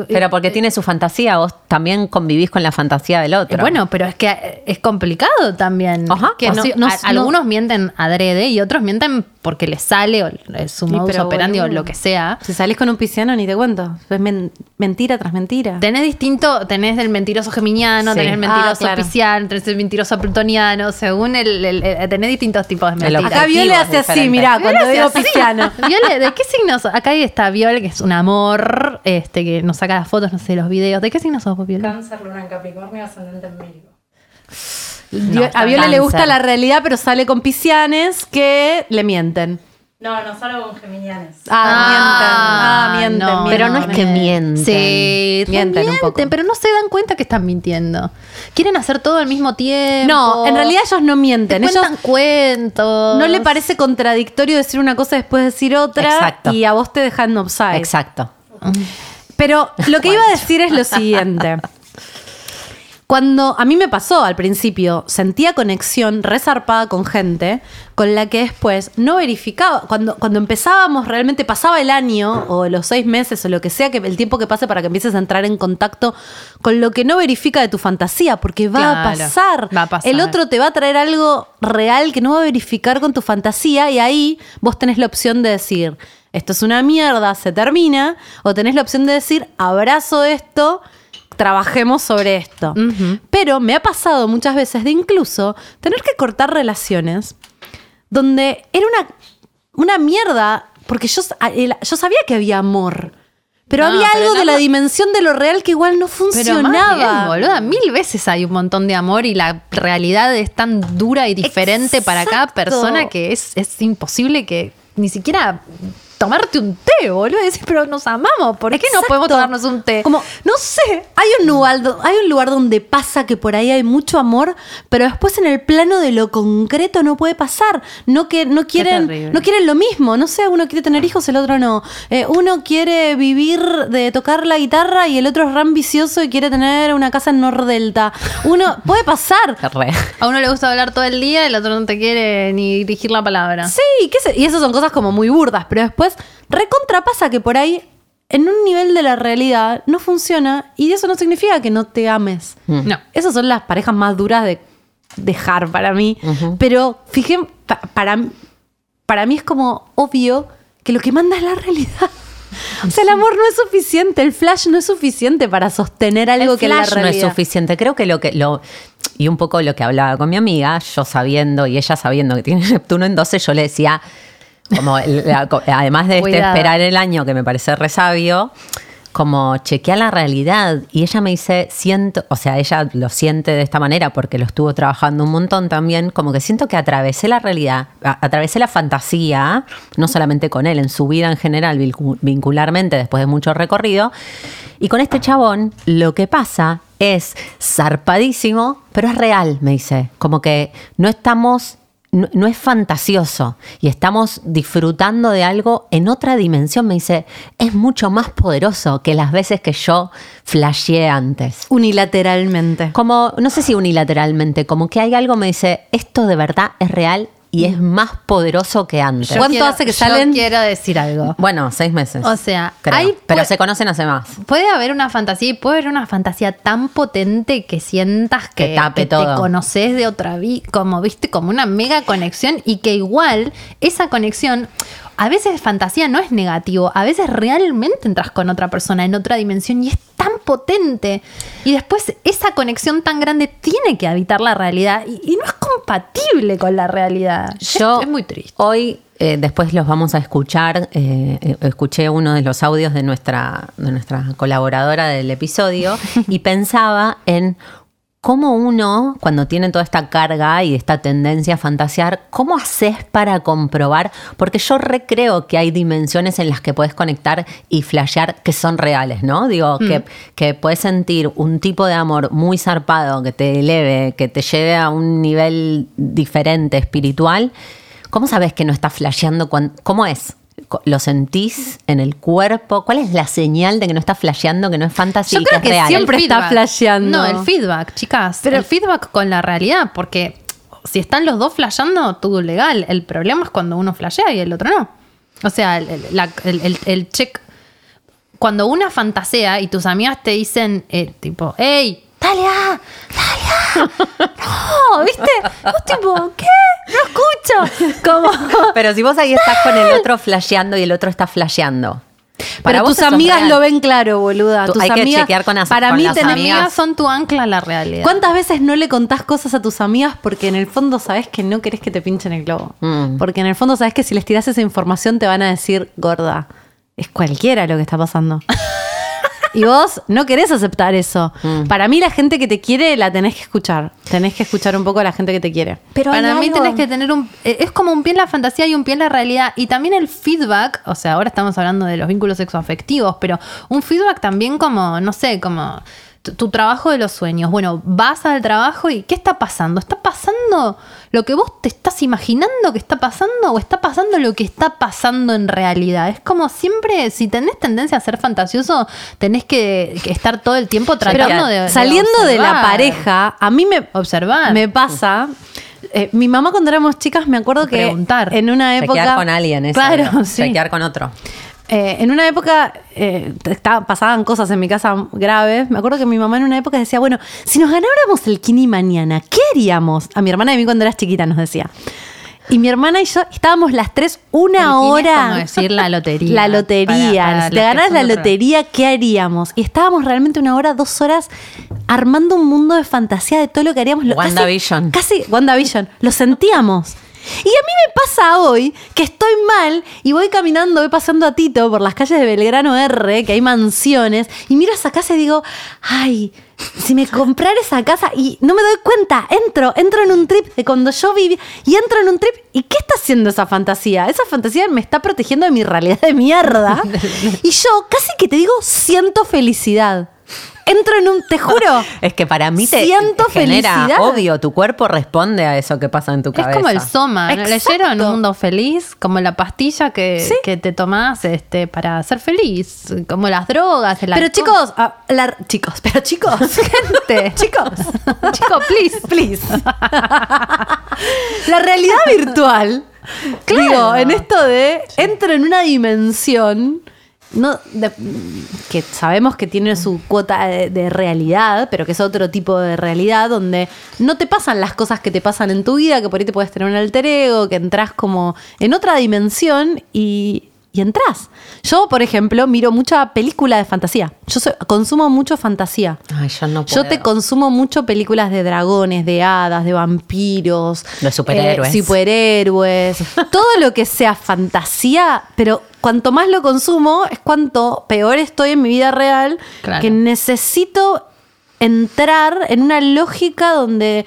Pero porque tiene su fantasía, vos también convivís con la fantasía del Eh, otro. Bueno, pero es que eh, es complicado también. Ajá. Que O no- si- no- a- no- algunos mienten adrede y otros mienten porque les sale o es su modus operandi o lo que sea. Si salís con un pisciano, ni te cuento. Es men- mentira tras mentira. Tenés distinto, tenés el mentiroso geminiano, Sí. tenés el Ah, mentiroso claro. pisciano, tenés el mentiroso plutoniano, según el, el- el- tenés distintos tipos de mentiras. Acá Viole hace así, mirá, cuando digo pisciano. Viole, ¿de qué signos? Acá está Viole, que es un amor, este, que nos saca las fotos, no sé, los videos. ¿De qué signos sos vos, Viole? Cáncer, luna en Capricornio, ascendente en Virgo. A Viole le gusta la realidad, pero sale con piscianes que le mienten. No, no salgo con geminianes. Ah, mienten. Ah, mienten. Pero no es que mienten. Sí, Mienten un poco. pero no se dan cuenta que están mintiendo. Quieren hacer todo al mismo tiempo. No, en realidad ellos no Te mienten. Ellos cuentan cuentos. no le parece contradictorio decir una cosa y después decir otra Exacto. y a vos te dejan offside. Exacto. Pero lo que iba a decir es lo siguiente. Cuando a mí me pasó al principio, sentía conexión resarpada con gente con la que después no verificaba. Cuando, cuando empezábamos, realmente pasaba el año o los seis meses o lo que sea, que el tiempo que pase para que empieces a entrar en contacto con lo que no verifica de tu fantasía, porque va a pasar. va a pasar. El otro te va a traer algo real que no va a verificar con tu fantasía y ahí vos tenés la opción de decir, esto es una mierda, se termina, o tenés la opción de decir, abrazo esto, trabajemos sobre esto. Pero me ha pasado muchas veces de incluso tener que cortar relaciones donde era una, una mierda, porque yo, yo sabía que había amor. Pero No, había pero algo de la dimensión de lo real que igual no Pero funcionaba. más bien, boluda, mil veces hay un montón de amor y la realidad es tan dura y diferente para cada persona que es, es imposible que ni siquiera tomarte un té, boludo. Decís, pero nos amamos, ¿por qué no Exacto. podemos tomarnos un té? Como, no sé, hay un, lugar, hay un lugar donde pasa que por ahí hay mucho amor, pero después en el plano de lo concreto no puede pasar. No, que, no, quieren, no quieren lo mismo. No sé, uno quiere tener hijos, el otro no. Eh, uno quiere vivir de tocar la guitarra y el otro es re ambicioso y quiere tener una casa en Nordelta. Uno, puede pasar. Re. A uno le gusta hablar todo el día, el otro no te quiere ni dirigir la palabra. Sí, qué sé- y esas son cosas como muy burdas, pero después recontra pasa que por ahí, en un nivel de la realidad, no funciona y eso no significa que no te ames. No. Esas son las parejas más duras de dejar para mí. Pero fijé, pa- para, para mí es como obvio que lo que manda es la realidad. O sea, el amor no es suficiente, el flash no es suficiente para sostener algo el que la flash no es realidad. suficiente. Creo que lo que lo y un poco lo que hablaba con mi amiga, yo sabiendo y ella sabiendo que tiene Neptuno en 12, yo le decía como la- además de este esperar el año que me parece resabio, como chequear la realidad. Y ella me dice, siento, o sea, ella lo siente de esta manera porque lo estuvo trabajando un montón también, como que siento que atravesé la realidad, atravesé la fantasía, no solamente con él, en su vida en general, vincu- vincularmente, después de mucho recorrido, y con este chabón lo que pasa es zarpadísimo, pero es real, me dice, como que no estamos no, no es fantasioso y estamos disfrutando de algo en otra dimensión. Me dice, es mucho más poderoso que las veces que yo flasheé antes. Unilateralmente. Como, no sé si unilateralmente, como que hay algo, me dice, esto de verdad es real y es más poderoso que antes. Yo ¿Cuánto quiero- hace que yo salen? quiero decir algo. Bueno, seis meses. O sea, creo. hay- pero se conocen hace más. Puede haber una fantasía y puede haber una fantasía tan potente que sientas que, Que tape que te conoces de otra vida, como viste, como una mega conexión y que igual esa conexión, a veces fantasía no es negativo, a veces realmente entras con otra persona en otra dimensión y es potente. Y después esa conexión tan grande tiene que habitar la realidad y, y no es compatible con la realidad. Yo es, es muy triste. Hoy, eh, después los vamos a escuchar. eh, eh, escuché uno de los audios de nuestra, de nuestra colaboradora del episodio y pensaba en cómo uno, cuando tiene toda esta carga y esta tendencia a fantasear, ¿cómo haces para comprobar? Porque yo recreo que hay dimensiones en las que puedes conectar y flashear que son reales, ¿no? Digo, que, que puedes sentir un tipo de amor muy zarpado, que te eleve, que te lleve a un nivel diferente, espiritual. ¿Cómo sabes que no estás flasheando? ¿Cómo es? ¿Lo sentís en el cuerpo? ¿Cuál es la señal de que no estás flasheando, que no es fantasía Yo y creo que es que real? siempre- está flasheando. No, el feedback, chicas. Pero- el feedback con la realidad, porque si están los dos flasheando, todo legal. El problema es cuando uno flashea y el otro no. O sea, el, el- la- el- el- el check. Cuando una fantasea y tus amigas te dicen, eh, tipo, hey, Talia, Talia, no, ¿viste? Vos tipo, ¿qué? No escucho. Como, Pero si vos ahí estás con el otro flasheando y el otro está flasheando. Para Pero tus amigas real. lo ven claro, boluda. Tú- Tus hay que chequear con Para con mí las tus tenés- amigas. amigas son tu ancla a la realidad. ¿Cuántas veces no le contás cosas a tus amigas porque en el fondo sabes que no querés que te pinchen el globo? Mm. Porque en el fondo sabes que si les tirás esa información te van a decir, gorda, es cualquiera lo que está pasando. y vos no querés aceptar eso. Mm. Para mí la gente que te quiere la tenés que escuchar. Tenés que escuchar un poco a la gente que te quiere. Pero Para mí algo- tenés que tener un... eh, Es como un pie en la fantasía y un pie en la realidad. Y también el feedback, o sea, ahora estamos hablando de los vínculos sexoafectivos, pero un feedback también como, no sé, como tu, tu trabajo de los sueños. Bueno, vas al trabajo y ¿qué está pasando? ¿Está pasando lo que vos te estás imaginando que está pasando o está pasando lo que está pasando en realidad? Es como siempre, si tenés tendencia a ser fantasioso, tenés que, que estar todo el tiempo tratando de... de Saliendo de la pareja, a mí me, Observar. me pasa. eh, mi mamá cuando éramos chicas me acuerdo que Preguntar. en una época Chequear con alguien, eso, claro sí Chequear con otro. Eh, en una época eh, pasaban cosas en mi casa graves. Me acuerdo que mi mamá en una época decía, bueno, si nos ganáramos el Kini mañana, ¿qué haríamos? A mi hermana y a mí cuando eras chiquita nos decía. Y mi hermana y yo estábamos las tres una El Kini es hora. como decir la lotería. La lotería. Para- para si te ganas la lotería, ¿qué haríamos? Y estábamos realmente una hora, dos horas armando un mundo de fantasía de todo lo que haríamos. WandaVision. Casi, WandaVision. Lo sentíamos. Y a mí me pasa hoy que estoy mal y voy caminando, voy pasando a Tito por las calles de Belgrano R, que hay mansiones, y miro esa casa y digo, ay, si me comprara esa casa y no me doy cuenta, entro, entro en un trip de cuando yo viví y entro en un trip y ¿qué está haciendo esa fantasía? Esa fantasía me está protegiendo de mi realidad de mierda y yo casi que te digo, siento felicidad. Entro en un, te juro, Es que para mí te Siento genera, felicidad. obvio, tu cuerpo responde a eso que pasa en tu Es cabeza. como el soma, ¿no? ¿Leyeron Un Mundo Feliz? Como la pastilla que, Sí. que te tomás este, para ser feliz. Como las drogas, el Pero alcohol. chicos, ah, la- chicos, pero chicos, gente, chicos, Chicos, please. please. la realidad virtual, digo, en esto de entro en una dimensión no, que sabemos que tiene su cuota de, de realidad, pero que es otro tipo de realidad donde no te pasan las cosas que te pasan en tu vida, que por ahí te puedes tener un alter ego, que entras como en otra dimensión y, y entras. Yo, por ejemplo, miro mucha película de fantasía. Yo soy- consumo mucho fantasía. Ay, yo no Yo te puedo. consumo mucho películas de dragones, de hadas, de vampiros. De superhéroes. eh, superhéroes. todo lo que sea fantasía, pero cuanto más lo consumo, es cuanto peor estoy en mi vida real, Claro. que necesito entrar en una lógica donde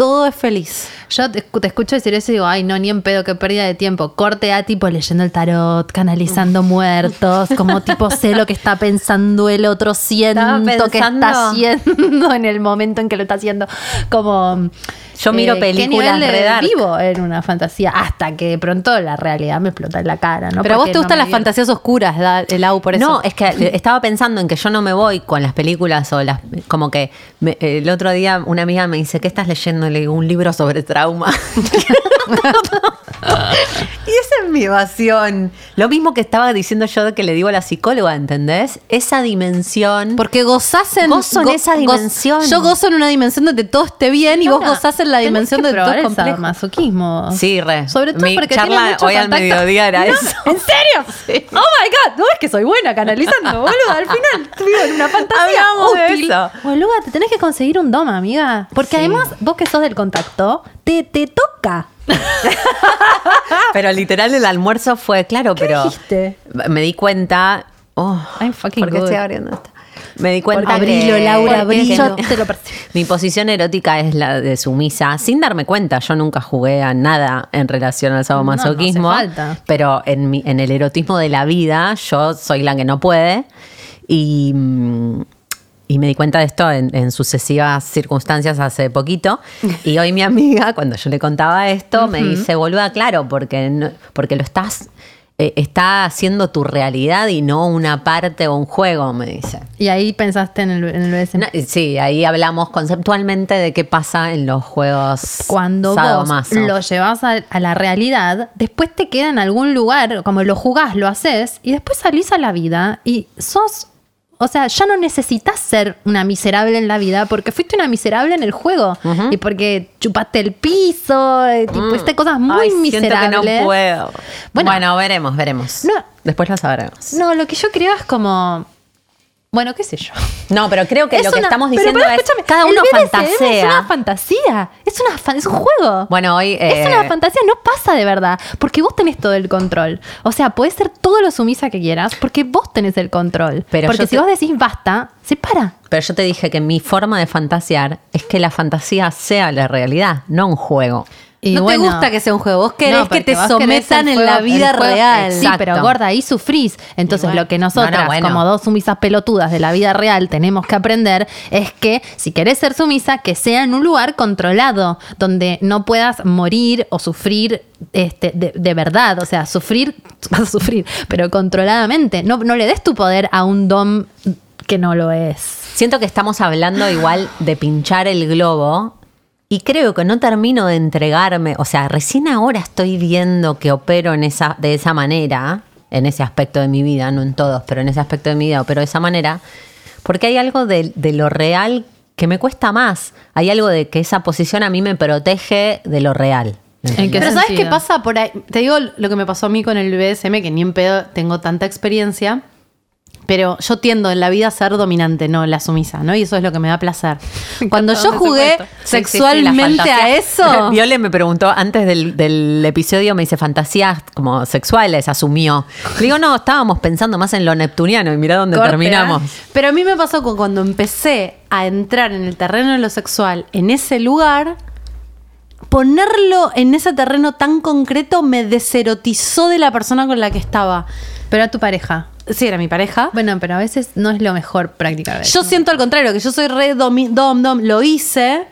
todo es feliz. Yo te, escu- te escucho decir eso y digo, ay, no, ni en pedo, qué pérdida de tiempo. Corte a tipo leyendo el tarot, canalizando muertos, como tipo sé lo que está pensando el otro, siento que está haciendo en el momento en que lo está haciendo. Como. Yo miro ¿qué películas nivel de dark. vivo en una fantasía hasta que de pronto la realidad me explota en la cara, ¿no? pero a vos te no gustan las fantasías oscuras, da- el AU, por eso. No, es que estaba pensando en que yo no me voy con las películas o las. Como que me- el otro día una amiga me dice, ¿qué estás leyendo? Le digo, un libro sobre trauma. Y esa es mi evasión. Lo mismo que estaba diciendo yo de que le digo a la psicóloga, ¿entendés? Esa dimensión. Porque gozás en, Gozo en go- esa dimensión. yo gozo en una dimensión donde todo esté bien y vos gozás en la dimensión donde todo es complejo. masoquismo. Sí, re. Sobre todo Mi porque charla tiene mucho hoy al contacto. mediodía era No, eso. ¿En serio? Oh my god, no es que soy buena canalizando, boludo. Al final vivo en una fantasía Hablamos de útil. eso. Boluda, te tenés que conseguir un doma, amiga. Porque además, vos que sos del contacto, te, te toca. Pero literal el almuerzo fue, claro, pero dijiste? me di cuenta. Oh, I'm fucking ¿Por qué good. estoy abriendo esto? Me di cuenta Abrilo, que, Laura, que abrilo. Te lo. Mi posición erótica es la de sumisa, sin darme cuenta. Yo nunca jugué a nada en relación al sadomasoquismo. No, no. Pero en, mi- en el erotismo de la vida, yo soy la que no puede. Y, mm, y me di cuenta de esto en, en sucesivas circunstancias hace poquito. Y hoy mi amiga, cuando yo le contaba esto, me dice, boluda, claro, porque, no- porque lo estás. eh, está haciendo tu realidad y no una parte o un juego, me dice. Y ahí pensaste en el, en el BDSM. No, sí, ahí hablamos conceptualmente de qué pasa en los juegos Cuando vos lo llevas a, a la realidad, después te queda en algún lugar, como lo jugás, lo haces, y después salís a la vida y sos. O sea, ya no necesitas ser una miserable en la vida porque fuiste una miserable en el juego. Y porque chupaste el piso, eh, tipo, hiciste cosas muy Mm. Ay, miserables. que no puedo. Bueno. Bueno, veremos, veremos. No. Después lo sabremos. No, lo que yo creo es como. Bueno, qué sé yo. No, pero creo que Es lo que una- estamos pero, diciendo pero, es escúchame, cada uno fantasea. Es una fantasía. Es, una fan- es un juego. Bueno, hoy, Es eh, una fantasía, no pasa de verdad. Porque vos tenés todo el control. O sea, podés ser todo lo sumisa que quieras porque vos tenés el control. Pero porque si te- vos decís basta, se para. Pero yo te dije que mi forma de fantasear es que la fantasía sea la realidad, no un juego. Y no bueno, te gusta que sea un juego, vos querés no, que te sometan en la vida juego- real. Sí, pero gorda, ahí sufrís. Entonces, lo que nosotras, No, no, bueno. como dos sumisas pelotudas de la vida real, tenemos que aprender es que si querés ser sumisa, que sea en un lugar controlado, donde no puedas morir o sufrir este, de, de verdad. O sea, sufrir, vas a sufrir, pero controladamente. No, no le des tu poder a un dom que no lo es. Siento que estamos hablando igual de pinchar el globo y creo que no termino de entregarme, o sea, recién ahora estoy viendo que opero en esa, de esa manera, en ese aspecto de mi vida, no en todos, pero en ese aspecto de mi vida opero de esa manera, porque hay algo de, de lo real que me cuesta más, hay algo de que esa posición a mí me protege de lo real. ¿En qué Pero ¿sabes qué pasa por ahí? Te digo lo que me pasó a mí con el BDSM, que ni en pedo tengo tanta experiencia. Pero yo tiendo en la vida a ser dominante, no la sumisa, ¿no? Y eso es lo que me da placer. Cuando yo jugué sexualmente a eso. Viole me preguntó antes del, del episodio, me dice fantasías como sexuales, asumió. Le digo, no, estábamos pensando más en lo neptuniano y mira dónde Corte, terminamos. ¿eh? Pero a mí me pasó con cuando empecé a entrar en el terreno de lo sexual en ese lugar, ponerlo en ese terreno tan concreto me deserotizó de la persona con la que estaba. Pero a tu pareja. Sí, era mi pareja. Bueno, pero a veces no es lo mejor practicar. Yo siento al contrario, que yo soy re domi- dom, dom, lo hice,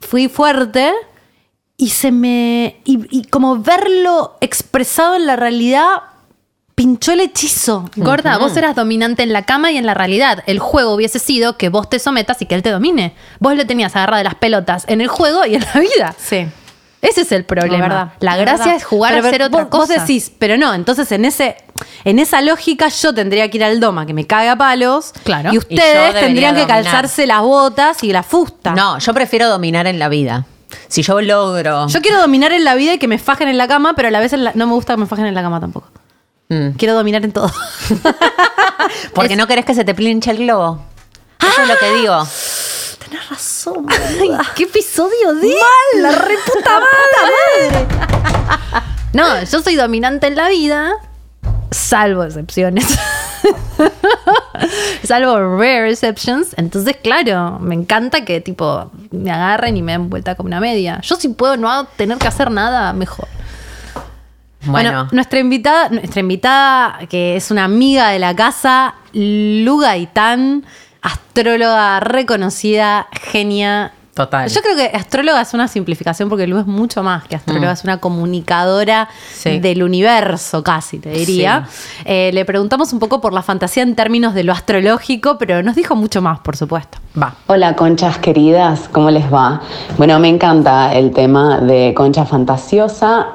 fui fuerte y se me. Y, y como verlo expresado en la realidad, pinchó el hechizo. Gorda, vos eras dominante en la cama y en la realidad. El juego hubiese sido que vos te sometas y que él te domine. Vos le tenías agarrado de las pelotas en el juego y en la vida. Sí. Ese es el problema. La verdad. La La gracia verdad. es jugar Pero a hacer vos- otra cosa. Vos decís, pero no, entonces en ese en esa lógica yo tendría que ir al doma que me caga a palos. Claro. Y ustedes tendrían que dominar. calzarse las botas y la fusta. No, yo prefiero dominar en la vida. Si yo logro. Yo quiero dominar en la vida y que me fajen en la cama, pero a la vez la- no me gusta que me fajen en la cama tampoco. Mm. Quiero dominar en todo. Porque no querés que se te pinche el globo. Eso es lo que digo. Tenés razón. ¿Qué episodio de? ¡Mal! ¡La reputa madre! No, yo soy dominante en la vida, salvo excepciones. salvo rare exceptions. Entonces, claro, me encanta que tipo me agarren y me den vuelta como una media. Yo si puedo no tener que hacer nada, mejor. Bueno, Bueno, nuestra invitada, nuestra invitada, que es una amiga de la casa, Lu Gaitán, astróloga reconocida, genia. Total. Yo creo que astróloga es una simplificación porque Lu es mucho más que astróloga, es una comunicadora Sí. del universo casi, te diría. Eh, le preguntamos un poco por la fantasía en términos de lo astrológico, pero nos dijo mucho más, por supuesto. va. Hola conchas queridas, ¿cómo les va? Bueno, me encanta el tema de concha fantasiosa.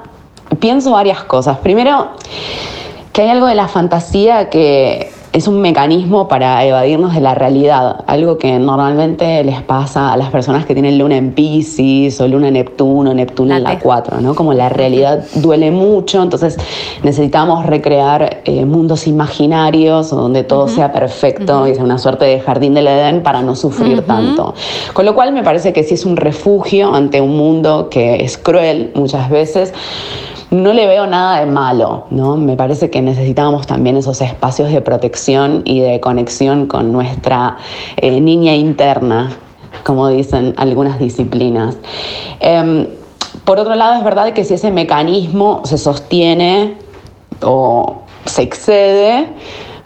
Pienso varias cosas. Primero, que hay algo de la fantasía que es un mecanismo para evadirnos de la realidad, algo que normalmente les pasa a las personas que tienen luna en Pisces o luna en Neptuno, Neptuno en la 4, ¿no? Como la realidad duele mucho, entonces necesitamos recrear eh, mundos imaginarios donde todo sea perfecto y sea una suerte de jardín del Edén para no sufrir tanto. Con lo cual me parece que sí es un refugio ante un mundo que es cruel muchas veces no le veo nada de malo, ¿no? Me parece que necesitamos también esos espacios de protección y de conexión con nuestra eh, niña interna, como dicen algunas disciplinas. Em, por otro lado, es verdad que si ese mecanismo se sostiene o se excede,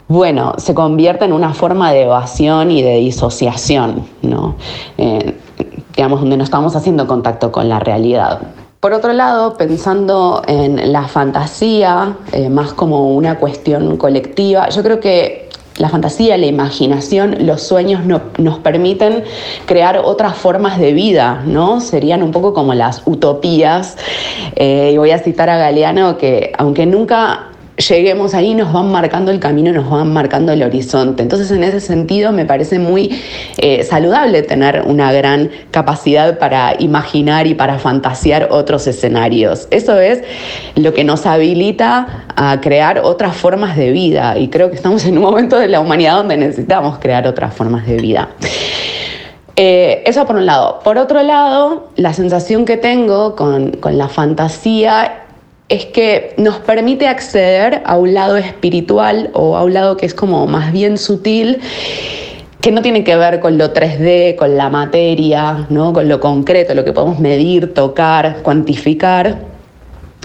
bueno, se convierte en una forma de evasión y de disociación, ¿no? Eh, digamos, donde no estamos haciendo contacto con la realidad. Por otro lado, pensando en la fantasía, eh, más como una cuestión colectiva, yo creo que la fantasía, la imaginación, los sueños nos permiten crear otras formas de vida, ¿no? Serían un poco como las utopías. Eh, y voy a citar a Galeano que, aunque nunca lleguemos ahí, nos van marcando el camino, nos van marcando el horizonte. Entonces, en ese sentido, me parece muy eh, saludable tener una gran capacidad para imaginar y para fantasear otros escenarios. Eso es lo que nos habilita a crear otras formas de vida y creo que estamos en un momento de la humanidad donde necesitamos crear otras formas de vida. Eh, eso por un lado. Por otro lado, la sensación que tengo con, con la fantasía es que nos permite acceder a un lado espiritual o a un lado que es como más bien sutil que no tiene que ver con lo 3D, con la materia, ¿no? con lo concreto, lo que podemos medir, tocar, cuantificar,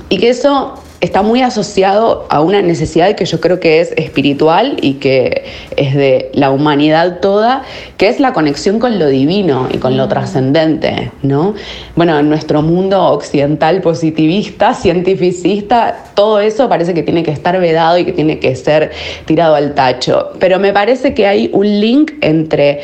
y que eso está muy asociado a una necesidad que yo creo que es espiritual y que es de la humanidad toda, que es la conexión con lo divino y con lo trascendente, ¿no? Bueno, en nuestro mundo occidental positivista, cientificista, todo eso parece que tiene que estar vedado y que tiene que ser tirado al tacho. Pero me parece que hay un link entre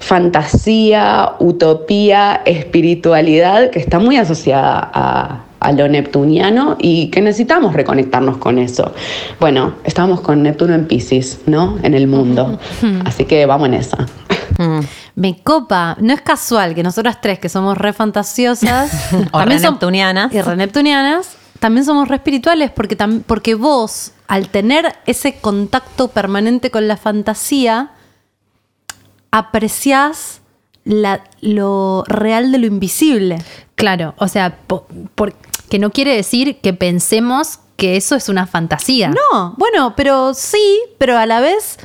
fantasía, utopía, espiritualidad que está muy asociada a a lo neptuniano y que necesitamos reconectarnos con eso. Bueno, estamos con Neptuno en Pisces, ¿no? En el mundo. Así que vamos en esa. Mm. Me copa, no es casual que nosotras tres, que somos re fantasiosas, también neptunianas. y re neptunianas, también somos re espirituales porque, tam- porque vos, al tener ese contacto permanente con la fantasía, apreciás la- lo real de lo invisible. Claro, o sea, po- por- que no quiere decir que pensemos que eso es una fantasía. No, bueno, pero sí, pero a la vez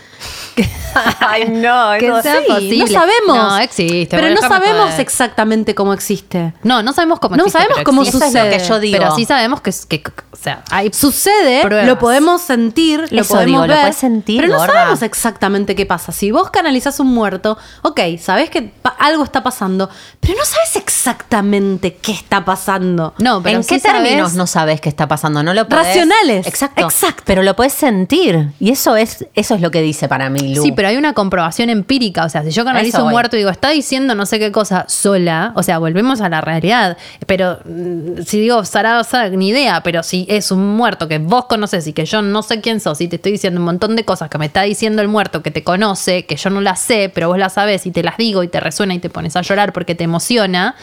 Ay, no, Que eso- sea sí, posible. no sabemos. No, existe, Pero bueno, no sabemos exactamente cómo existe. No, no sabemos cómo No existe, sabemos pero cómo existe. Eso es lo que sucede. yo digo. Pero sí sabemos que, es- que sea, Sucede, Pruebas. lo podemos sentir, lo podemos digo, lo ver, puedes sentir, pero no gorda. sabemos exactamente qué pasa. Si vos canalizás un muerto, ok, sabés que algo está pasando, pero no sabes exactamente qué está pasando. No, pero ¿En sí qué términos sabes- no sabes qué está pasando? No lo podés- Racionales. Exacto. Exacto. Pero lo puedes sentir. Y eso es, eso es lo que dice para mí, Lu. Sí, pero hay una comprobación empírica. O sea, si yo canalizo un muerto y digo, está diciendo no sé qué cosa sola, o sea, volvemos a la realidad. Pero mm, si digo, Sara, Sara, ni idea, pero si es un muerto que vos conoces y que yo no sé quién sos y te estoy diciendo un montón de cosas que me está diciendo el muerto que te conoce, que yo no las sé, pero vos las sabés y te las digo y te resuena y te pones a llorar porque te emociona.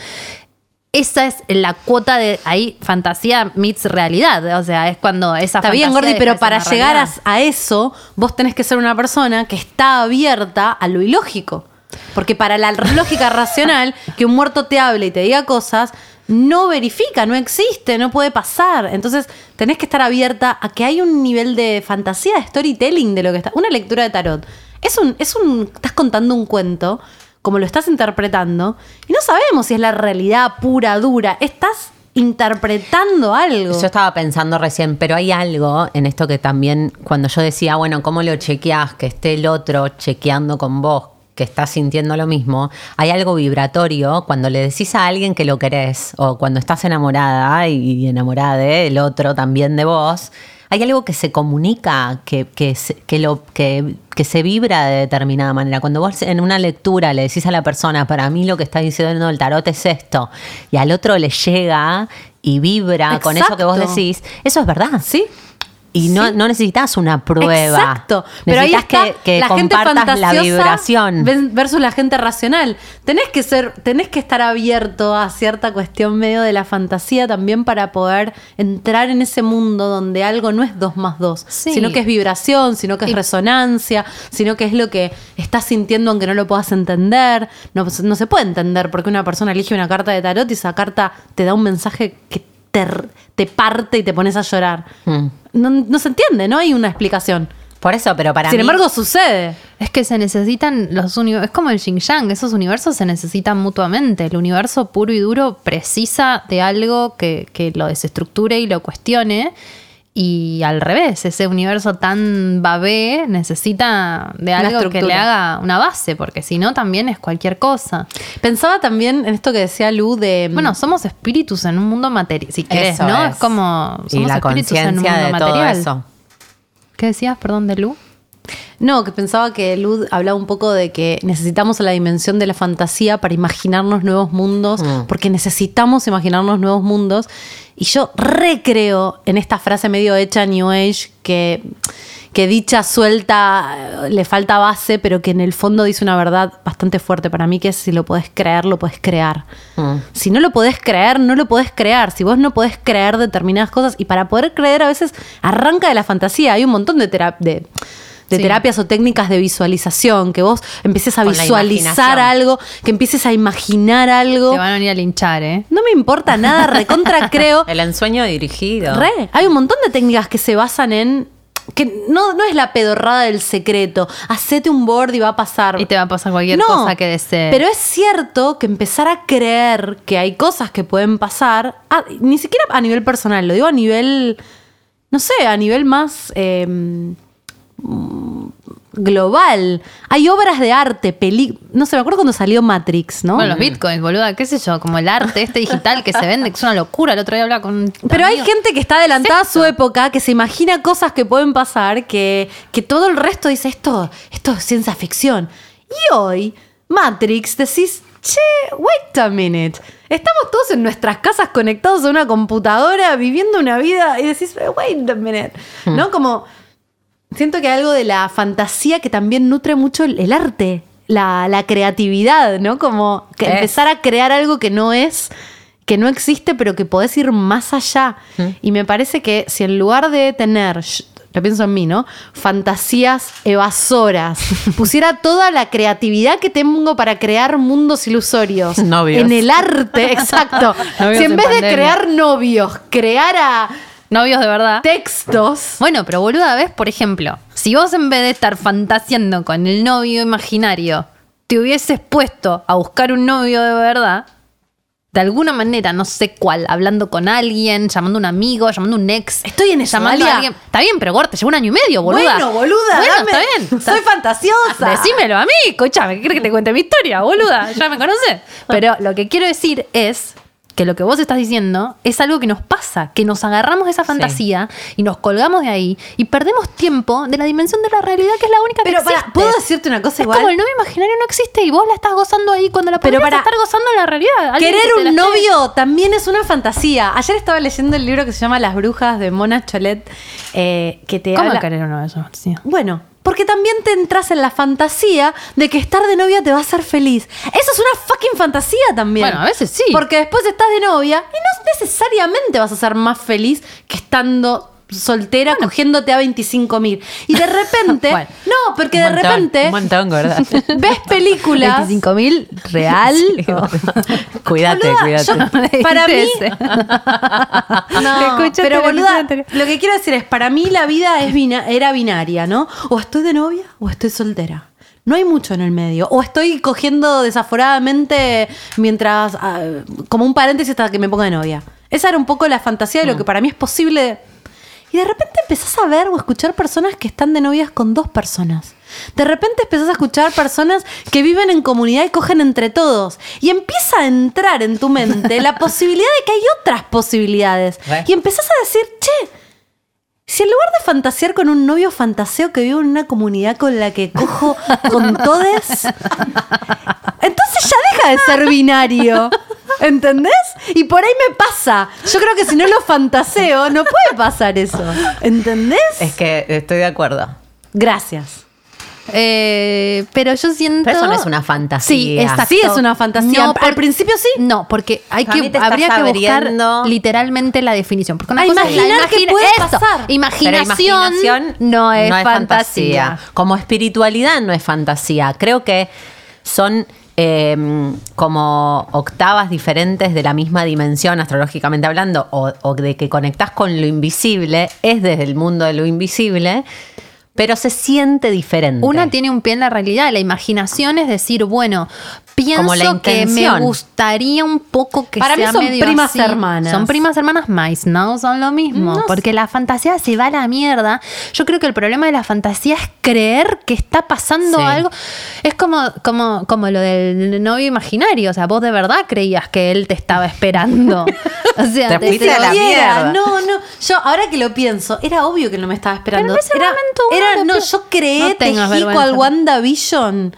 Esa es la cuota de ahí fantasía meets realidad, o sea, es cuando esa Está bien, Gordi, pero para llegar a, a eso, vos tenés que ser una persona que está abierta a lo ilógico. Porque para la lógica racional, que un muerto te hable y te diga cosas, no verifica, no existe, no puede pasar. Entonces, tenés que estar abierta a que hay un nivel de fantasía, de storytelling de lo que está. Una lectura de tarot. Es un, es un. Estás contando un cuento, como lo estás interpretando, y no sabemos si es la realidad pura, dura. Estás interpretando algo. Yo estaba pensando recién, pero hay algo en esto que también, cuando yo decía, bueno, ¿cómo lo chequeás? Que esté el otro chequeando con vos, que estás sintiendo lo mismo. Hay algo vibratorio cuando le decís a alguien que lo querés, o cuando estás enamorada y enamorada del otro también de vos. hay algo que se comunica, que, que, se, que lo, que, que se vibra de determinada manera. Cuando vos en una lectura le decís a la persona, para mí lo que está diciendo el tarot es esto, y al otro le llega y vibra con eso que vos decís, eso es verdad. Sí. Y no, no necesitas una prueba. Exacto. Pero ahí necesitas está que, que la gente compartas la fantasiosa vibración. versus la gente racional. Tenés que ser, tenés que estar abierto a cierta cuestión medio de la fantasía también para poder entrar en ese mundo donde algo no es dos más dos, Sí. sino que es vibración, sino que es Y- resonancia, sino que es lo que estás sintiendo aunque no lo puedas entender. No, no se puede entender porque una persona elige una carta de tarot y esa carta te da un mensaje que te, te parte y te pones a llorar. Mm. No, no se entiende, no hay una explicación. Por eso, pero para Sin mí. embargo, sucede. Es que se necesitan los universos, es como el yin yang, esos universos se necesitan mutuamente. El universo puro y duro precisa de algo que, que lo desestructure y lo cuestione. Y al revés, ese universo tan babé necesita de algo que le haga una base, porque si no también es cualquier cosa. Pensaba también en esto que decía Lu de. Bueno, somos espíritus en un mundo material, si querés, Eso ¿no? es. Es como y somos la espíritus en un mundo de todo material. eso. ¿Qué decías, perdón, de Lu? No, que pensaba que Lud hablaba un poco de que necesitamos la dimensión de la fantasía para imaginarnos nuevos mundos, Mm. porque necesitamos imaginarnos nuevos mundos. Y yo recreo en esta frase medio hecha New Age que, que dicha suelta eh, le falta base, pero que en el fondo dice una verdad bastante fuerte para mí, que es si lo podés creer, lo podés crear. Mm. Si no lo podés creer, no lo podés crear. Si vos no podés creer determinadas cosas, y para poder creer a veces arranca de la fantasía. Hay un montón de, tera- de, Sí. terapias o técnicas de visualización, que vos empieces a Con visualizar algo, que empieces a imaginar algo. Te van a venir a linchar, ¿eh? No me importa nada, recontra creo. El ensueño dirigido. Re, hay un montón de técnicas que se basan en que no, no es la pedorrada del secreto. Hacete un board y va a pasar. Y te va a pasar cualquier cosa que desees. Pero es cierto que empezar a creer que hay cosas que pueden pasar, ni siquiera a nivel personal, lo digo a nivel, no sé, a nivel más eh, mm, global. Hay obras de arte, peli no sé, me acuerdo cuando salió Matrix, ¿no? Bueno, los bitcoins, boluda, qué sé yo, como el arte este digital que se vende, que es una locura. El otro día hablaba con un Pero hay gente que está adelantada a ¿Es su época, que se imagina cosas que pueden pasar, que, que todo el resto dice esto, esto es ciencia ficción. Y hoy, Matrix, decís, che, wait a minute. Estamos todos en nuestras casas conectados a una computadora, viviendo una vida, y decís, wait a minute. ¿No? Como. Siento que hay algo de la fantasía que también nutre mucho el, el arte, la, la creatividad, ¿no? Como que empezar a crear algo que no es, que no existe, pero que podés ir más allá. Y me parece que si en lugar de tener, lo pienso en mí, ¿no? Fantasías evasoras, pusiera toda la creatividad que tengo para crear mundos ilusorios Novios. en el arte, exacto. Novios si en en vez de crear novios, creara Novios de verdad. textos. Bueno, pero boluda, ¿ves? Por ejemplo, si vos en vez de estar fantaseando con el novio imaginario, te hubieses puesto a buscar un novio de verdad, de alguna manera, no sé cuál, hablando con alguien, llamando a un amigo, llamando a un ex. Estoy en eso, llamando a alguien. Está bien, pero Gor, te llevo un año y medio, boluda. Bueno, boluda, Bueno, dame- está bien. soy fantasiosa. Decímelo a mí, escúchame, ¿qué quieres que te cuente mi historia, boluda? Ya me conoces. Pero lo que quiero decir es que lo que vos estás diciendo es algo que nos pasa, que nos agarramos de esa fantasía y nos colgamos de ahí y perdemos tiempo de la dimensión de la realidad que es la única que Pero para, existe. ¿puedo decirte una cosa es igual? como el novio imaginario no existe y vos la estás gozando ahí cuando la Pero para- estar gozando en la realidad. Querer que un esté- novio también es una fantasía. Ayer estaba leyendo el libro que se llama Las brujas de Mona Cholet, eh, que te ¿Cómo habla... querer vez sí. Bueno, porque también te entras en la fantasía de que estar de novia te va a hacer feliz. Eso es una fucking fantasía también. Bueno, a veces sí. Porque después estás de novia y no necesariamente vas a ser más feliz que estando soltera cogiéndote a 25 mil. Y de repente... Bueno. no, porque Un de montón, repente... Un montón, ¿verdad? Ves películas... 25 mil real. cuídate, Boluda, cuídate. yo- para mí. No, pero boluda, lo que quiero decir es, para mí la vida es bina- era binaria, ¿no? O estoy de novia o estoy soltera. No hay mucho en el medio. O estoy cogiendo desaforadamente mientras, ah, como un paréntesis hasta que me ponga de novia. Esa era un poco la fantasía de lo que para mí es posible. Y de repente empezás a ver o a escuchar personas que están de novias con dos personas. De repente empezás a escuchar personas que viven en comunidad y cogen entre todos. Y empieza a entrar en tu mente la posibilidad de que hay otras posibilidades. Y empezás a decir, che, Si en lugar de fantasear con un novio, fantaseo que vivo en una comunidad con la que cojo con todes, entonces ya deja de ser binario. ¿Entendés? Y por ahí me pasa. Yo creo que si no lo fantaseo, no puede pasar eso. ¿Entendés? Es que estoy de acuerdo. Gracias. Eh, pero yo siento. Pero eso no es una fantasía. Sí, exacto. Sí, es una fantasía. No, por- Al principio sí. No, porque hay que, habría que buscar abriendo- literalmente la definición. Porque una A cosa es la imaginar que puede eso, pasar. Imaginación, imaginación no es, fantasía. Como espiritualidad no es fantasía. Creo que son eh, como octavas diferentes de la misma dimensión, astrológicamente hablando, o, o de que conectás con lo invisible, es desde el mundo de lo invisible, pero se siente diferente. Una tiene un pie en la realidad. La imaginación es decir, bueno, pienso Como la que me gustaría un poco que Para mí sea son medio primas así. hermanas. Son primas hermanas más, no son lo mismo. No porque la fantasía se va a la mierda. Yo creo que el problema de la fantasía es creer que está pasando Sí. algo. Es como, como, como lo del novio imaginario. O sea, vos de verdad creías que él te estaba esperando. o sea, Te fuiste a la mierda. No, no. Yo, ahora que lo pienso, era obvio que no me estaba esperando. Pero en ese era, momento era- no, yo creé, No vergüenza. cual WandaVision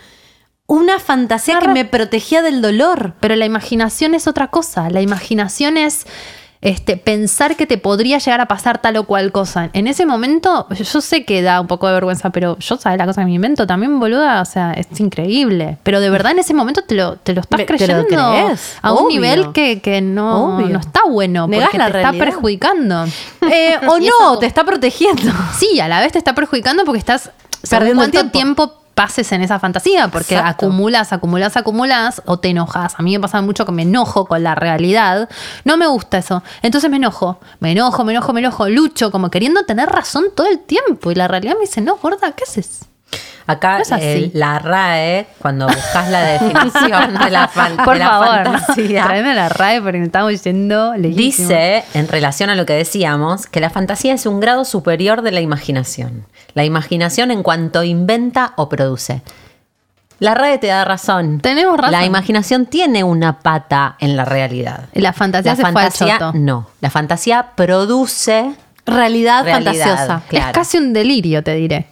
una fantasía que me protegía del dolor. Pero la imaginación es otra cosa. La imaginación es este, pensar que te podría llegar a pasar tal o cual cosa. En ese momento, yo sé que da un poco de vergüenza, pero yo sabes la cosa que me invento también, boluda. O sea, es increíble. Pero de verdad en ese momento te lo, te lo estás Me- lo creyendo a un obvio. nivel que, que no, no está bueno. Negás porque la te realidad. está perjudicando. Eh, o no, eso- te está protegiendo. Sí, a la vez te está perjudicando porque estás Perdiendo cuánto tiempo. tiempo. Pases en esa fantasía, porque Exacto. acumulas, acumulas, acumulas o te enojas. A mí me pasa mucho que me enojo con la realidad. No me gusta eso. Entonces me enojo, me enojo, me enojo, me enojo, lucho, como queriendo tener razón todo el tiempo. Y la realidad me dice, no, gorda, ¿qué haces? Acá No el- la RAE, cuando buscas la definición de la, fan- Por de la favor, fantasía, la RAE porque me estamos yendo lejísimo. Dice, en relación a lo que decíamos, que la fantasía es un grado superior de la imaginación. La imaginación en cuanto inventa o produce. La RAE te da razón. Tenemos razón. La imaginación tiene una pata en la realidad. La fantasía La se fue al fantasía choto. no. La fantasía produce Realidad, realidad. fantasiosa. Claro. Es casi un delirio, te diré.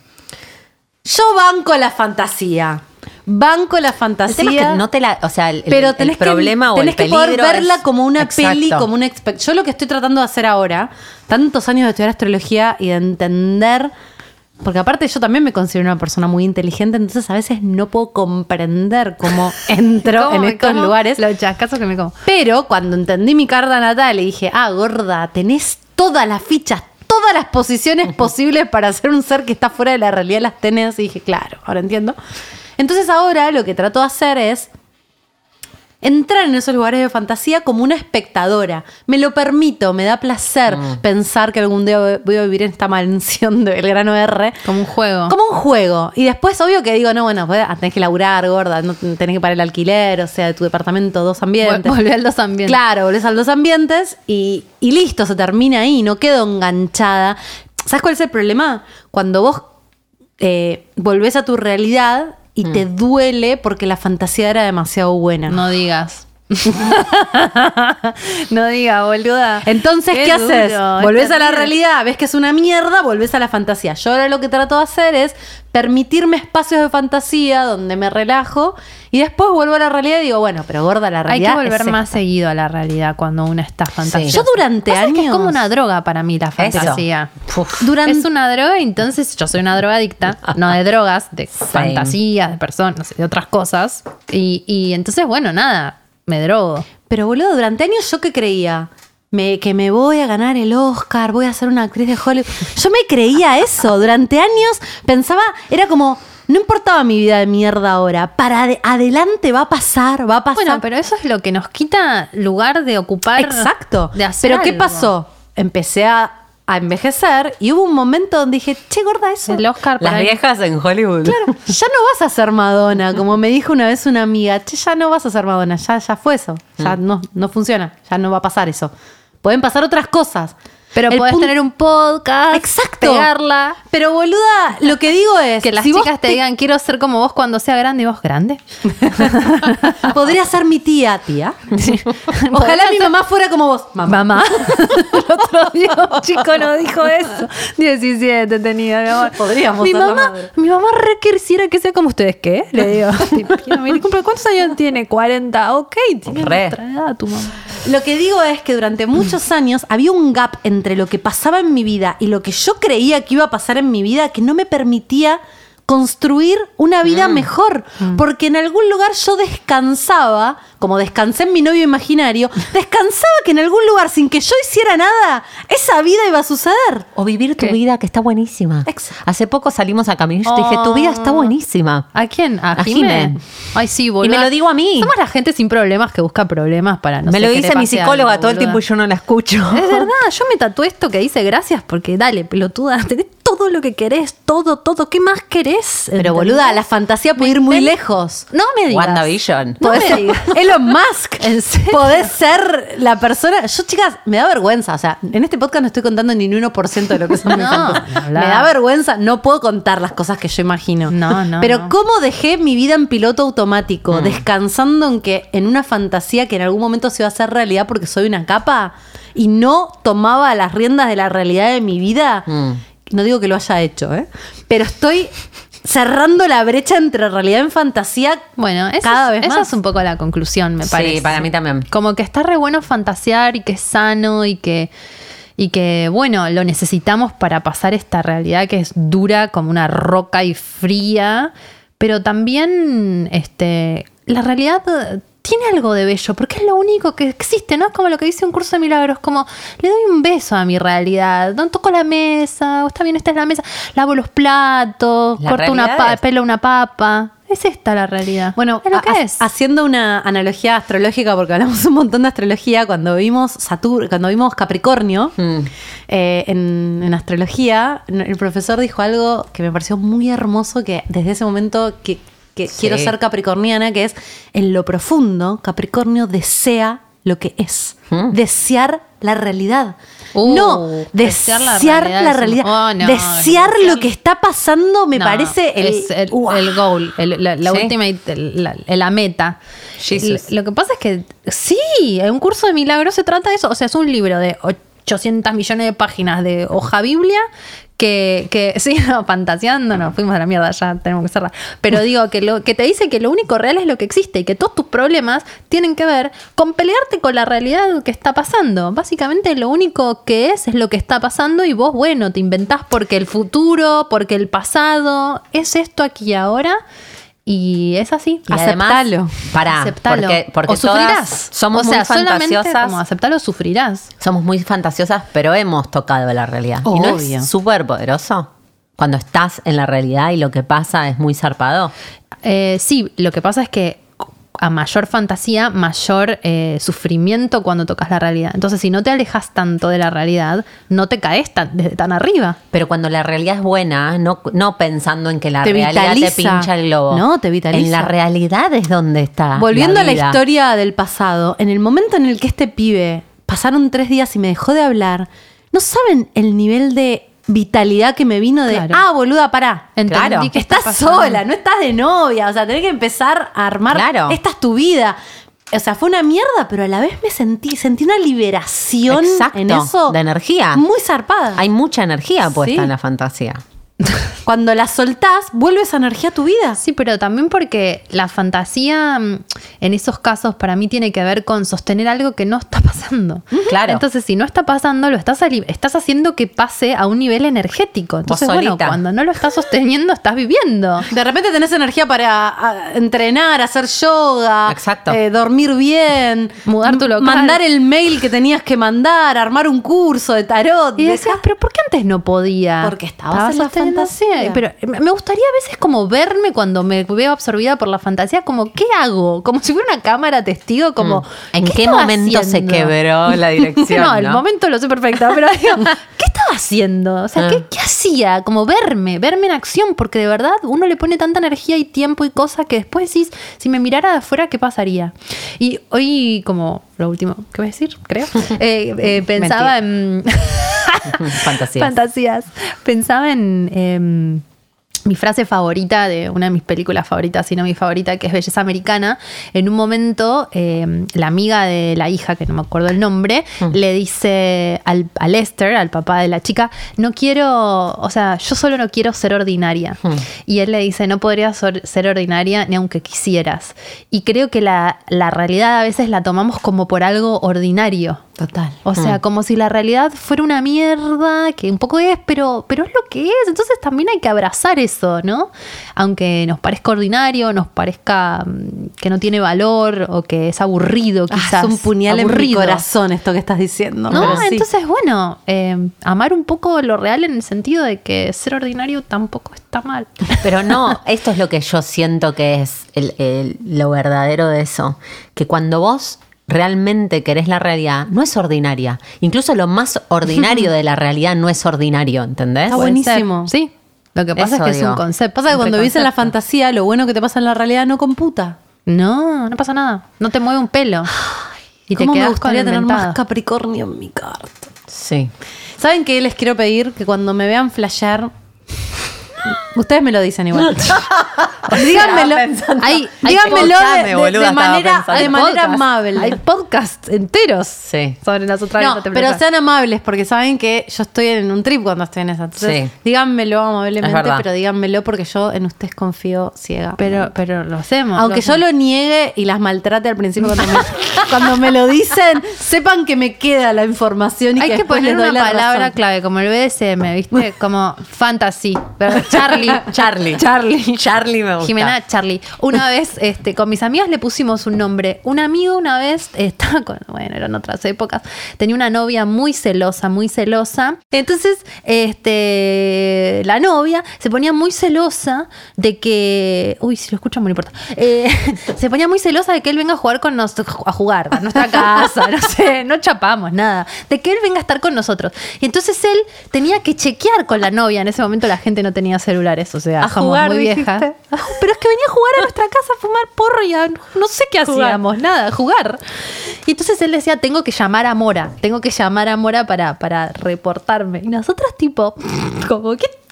Yo banco la fantasía. Banco la El fantasía. tema es que no te la, o sea, el, pero el tenés problema que, o el que poder verla es- como una peli, como una expe- Yo lo que estoy tratando de hacer ahora, tantos años de estudiar astrología y de entender, porque aparte yo también me considero una persona muy inteligente, entonces a veces no puedo comprender cómo entro ¿Cómo en estos como? lugares. Los chascazos que me como. Pero cuando entendí mi carta natal y dije, ah, gorda, tenés todas las fichas, todas las posiciones posibles para ser un ser que está fuera de la realidad, las tenés. Y dije, claro, ahora entiendo. Entonces ahora lo que trato de hacer es entrar en esos lugares de fantasía como una espectadora. Me lo permito, me da placer pensar que algún día voy a vivir en esta mansión de Belgrano R. Como un juego. Como un juego. Y después, obvio que digo, no, bueno, pues, tenés que laburar, gorda, no tenés que pagar el alquiler, o sea, de tu departamento, dos ambientes. Vol- volver a los ambientes. Claro, volvés a los ambientes y, y listo, se termina ahí, no quedo enganchada. ¿Sabes cuál es el problema? Cuando vos eh, volvés a tu realidad y te duele porque la fantasía era demasiado buena. No digas. no digas, boluda. Entonces, ¿qué, haces? volvés a la realidad, ves que es una mierda, volvés a la fantasía. Yo ahora lo que trato de hacer es permitirme espacios de fantasía donde me relajo y después vuelvo a la realidad y digo, bueno, pero gorda la Hay realidad. que volver es más esta. seguido a la realidad cuando uno está fantasioso. Yo durante que años. es como una droga para mí la fantasía. Durante, Es una droga, entonces yo soy una drogadicta, no de drogas, de fantasías, de personas, no sé, de otras cosas. Y, y entonces, bueno, nada, me drogo. Pero boludo, durante años yo que creía me, que me voy a ganar el Oscar, voy a ser una actriz de Hollywood. Yo me creía eso. Durante años pensaba, era como, no importaba mi vida de mierda ahora. Para ade- adelante va a pasar, va a pasar. Bueno, pero eso es lo que nos quita lugar de ocupar. Exacto. De hacer pero ¿qué pasó? Empecé a, a envejecer y hubo un momento donde dije, che, gorda, eso. El Oscar Las para viejas en Hollywood. Claro, ya no vas a ser Madonna, como me dijo una vez una amiga, che, ya no vas a ser Madonna, ya, ya fue eso, ya no, no funciona, ya no va a pasar eso. Pueden pasar otras cosas. Pero El tener un podcast, Exacto. pegarla. Pero boluda, lo que digo es Que las si chicas te digan, quiero ser como vos cuando sea grande y vos grande. podría ser mi tía, tía. Ojalá mi mamá fuera como vos, mamá. Mamá. El otro día un chico no dijo eso. 17 tenía, mi amor. Podríamos mi mamá, mi mamá re quisiera que sea como ustedes. ¿Qué? Le digo. ¿Cuántos años tiene? 40. Ok, tiene Re. edad tu mamá. Lo que digo es que durante muchos años había un gap entre lo que pasaba en mi vida y lo que yo creía que iba a pasar en mi vida que no me permitía construir una vida mejor. Porque en algún lugar yo descansaba, como descansé en mi novio imaginario, descansaba que en algún lugar sin que yo hiciera nada, esa vida iba a suceder. O vivir tu ¿Qué? vida, que está buenísima. Exacto. Hace poco salimos a caminar y yo te dije, tu vida está buenísima. ¿A quién? ¿A, A Jimé? Ay, sí, boludo. Y me lo digo a mí. Somos la gente sin problemas que busca problemas para no Me sé lo dice mi psicóloga algo, todo el tiempo y yo no la escucho. Es verdad, yo me tatué esto que dice gracias porque dale, pelotuda, tenés todo lo que querés, todo, todo. ¿Qué más querés? Pero ¿Entendés? boluda, la fantasía puede ir muy lejos. No me digas. WandaVision. No me digas. Elon Musk. ¿En serio? Podés ser la persona. Yo, chicas, me da vergüenza. O sea, en este podcast no estoy contando ni un 1% de lo que son mis No. Me da vergüenza. No puedo contar las cosas que yo imagino. No, no, Pero no. ¿cómo dejé mi vida en piloto automático? Mm. Descansando en que en una fantasía que en algún momento se iba a hacer realidad porque soy una capa y no tomaba las riendas de la realidad de mi vida. Mm. No digo que lo haya hecho, ¿eh? Pero estoy cerrando la brecha entre realidad y fantasía Bueno, cada es, vez esa más. es un poco la conclusión, me parece. Sí, para mí también. Como que está re bueno fantasear y que es sano y que, y que, bueno, lo necesitamos para pasar esta realidad que es dura como una roca y fría. Pero también, este, la realidad tiene algo de bello, porque es lo único que existe, ¿no? Es como lo que dice un curso de milagros, como le doy un beso a mi realidad, no toco la mesa, o está bien, esta es la mesa, lavo los platos, La corto una realidad pa- es- pelo una papa. Es esta la realidad. Bueno, es lo que es. haciendo una analogía astrológica, porque hablamos un montón de astrología, cuando vimos Satur cuando vimos Capricornio Mm. eh, en, en astrología, el profesor dijo algo que me pareció muy hermoso, que desde ese momento que, que Sí. quiero ser capricorniana, que es en lo profundo, Capricornio desea lo que es, Mm. desear la realidad. Uh, no, desear la la realidad oh, no, desear lo que está pasando me parece el, es el, el goal, el- la, la Sí. ultimate, el- la, la meta. Jesus. Lo que pasa es que sí, un curso de milagros se trata de eso. O sea, es un libro de 800 millones de páginas de hoja Biblia que, que sí, no, fantaseando, no, fuimos a la mierda, ya tenemos que cerrar. Pero digo que lo que te dice que lo único real es lo que existe y que todos tus problemas tienen que ver con pelearte con la realidad que está pasando. Básicamente lo único que es es lo que está pasando y vos, bueno, te inventás porque el futuro, porque el pasado, es esto aquí y ahora. Y es así. Y Aceptalo. Pará, Aceptalo. porque, porque o sufrirás. somos o sea, muy fantasiosas. como aceptarlo, sufrirás. Somos muy fantasiosas, pero hemos tocado la realidad. ¿Y no es súper poderoso? Cuando estás en la realidad y lo que pasa es muy zarpado. Eh, sí, lo que pasa es que a mayor fantasía, mayor eh, sufrimiento cuando tocas la realidad. Entonces, si no te alejas tanto de la realidad, no te caes tan, desde tan arriba. Pero cuando la realidad es buena, no, no pensando en que la Te realidad vitaliza. te pincha el globo. No, te vitaliza. En la realidad es donde está. Volviendo a la historia del pasado, en el momento en el que este pibe pasaron tres días y me dejó de hablar, ¿no saben el nivel de vitalidad que me vino de, Claro. ah, boluda, pará? Entendí Claro. que está estás sola, no estás de novia, o sea, tenés que empezar a armar, Claro. esta es tu vida. O sea, fue una mierda, pero a la vez me sentí, sentí una liberación Exacto, en eso. de energía. Muy zarpada. Hay mucha energía puesta Sí. en la fantasía. Cuando la soltás, vuelve esa energía a tu vida. Sí, pero también porque la fantasía mm, en esos casos para mí tiene que ver con sostener algo que no está pasando. Claro. Entonces, si no está pasando, lo estás, estás haciendo que pase a un nivel energético. Entonces, bueno, cuando no lo estás sosteniendo, estás viviendo. De repente tenés energía para entrenar, hacer yoga, Exacto. eh, dormir bien, Mudar tu local. mandar el mail que tenías que mandar, armar un curso de tarot. Y de- decías, pero ¿por qué antes no podía? Porque estabas en la sosteniendo así. Fantasía. Pero me gustaría a veces como verme cuando me veo absorbida por la fantasía, como, ¿qué hago? Como si fuera una cámara testigo, como... Mm. ¿En qué momento se quebró la dirección? no, el no? momento lo sé perfecto, pero digo, ¿qué estaba haciendo? O sea, Ah. ¿qué, qué hacía? Como verme, verme en acción, porque de verdad uno le pone tanta energía y tiempo y cosas que después decís, si me mirara de afuera, ¿qué pasaría? Y hoy, como lo último que voy a decir, creo, eh, eh, pensaba en... Fantasías. Fantasías. Pensaba en em, mi frase favorita de una de mis películas favoritas, si no mi favorita, que es Belleza Americana. En un momento, em, la amiga de la hija, que no me acuerdo el nombre, le dice al, a Lester, al papá de la chica, no quiero, o sea, yo solo no quiero ser ordinaria. Y él le dice, no podrías ser ordinaria ni aunque quisieras. Y creo que la, la realidad a veces la tomamos como por algo ordinario. Total. O sea, como si la realidad fuera una mierda, que un poco es, pero, pero es lo que es. Entonces también hay que abrazar eso, ¿no? Aunque nos parezca ordinario, nos parezca mm, que no tiene valor o que es aburrido, Ah, quizás. es un puñal en mi aburrido. corazón esto que estás diciendo. No, pero sí. entonces, bueno, eh, amar un poco lo real en el sentido de que ser ordinario tampoco está mal. Pero no, esto es lo que yo siento que es el- el- lo verdadero de eso. Que cuando vos realmente querés la realidad, no es ordinaria. Incluso lo más ordinario de la realidad no es ordinario, ¿entendés? Está buenísimo. Sí. Lo que pasa Eso es que es un concepto. Pasa que cuando vivís en la fantasía, lo bueno que te pasa en la realidad no computa. No, no pasa nada. No te mueve un pelo. Y te ¿Cómo me gustaría tener más Capricornio en mi carta? Sí. ¿Saben qué les quiero pedir? Que cuando me vean flashear. Ustedes me lo dicen igual. díganmelo. Hay- hay díganmelo de, de- boluda, de estaba manera, de manera amable. Hay podcasts enteros Sí. sobre las otras No, pero sean amables porque saben que yo estoy en un trip cuando estoy en esa. Entonces, Sí. díganmelo amablemente, pero díganmelo porque yo en ustedes confío ciega. Pero, pero lo hacemos. Aunque yo lo niegue y las maltrate al principio cuando me, cuando me lo dicen, sepan que me queda la información y Hay que poner les doy una la palabra razón. clave, como el BDSM, ¿viste? Como fantasy. Pero Charlie. Charlie. Charlie. Charlie me gusta. Jimena Charlie. Una vez, este, con mis amigas le pusimos un nombre. Un amigo una vez estaba con, bueno, eran otras épocas, tenía una novia muy celosa, muy celosa. Entonces, este, la novia se ponía muy celosa de que, uy, si lo escuchan, no importa. Eh, se ponía muy celosa de que él venga a jugar con nosotros, a jugar a nuestra casa, no sé, no chapamos nada, de que él venga a estar con nosotros. Y entonces él tenía que chequear con la novia. En ese momento la gente no tenía celulares, o sea, A somos jugar, muy viejas. Pero es que venía a jugar a nuestra casa a fumar porro y a, no sé qué Jugar. hacíamos, nada, jugar. Y entonces él decía, tengo que llamar a Mora, tengo que llamar a Mora para, para reportarme. Y nosotras tipo, como, ¿qué, qué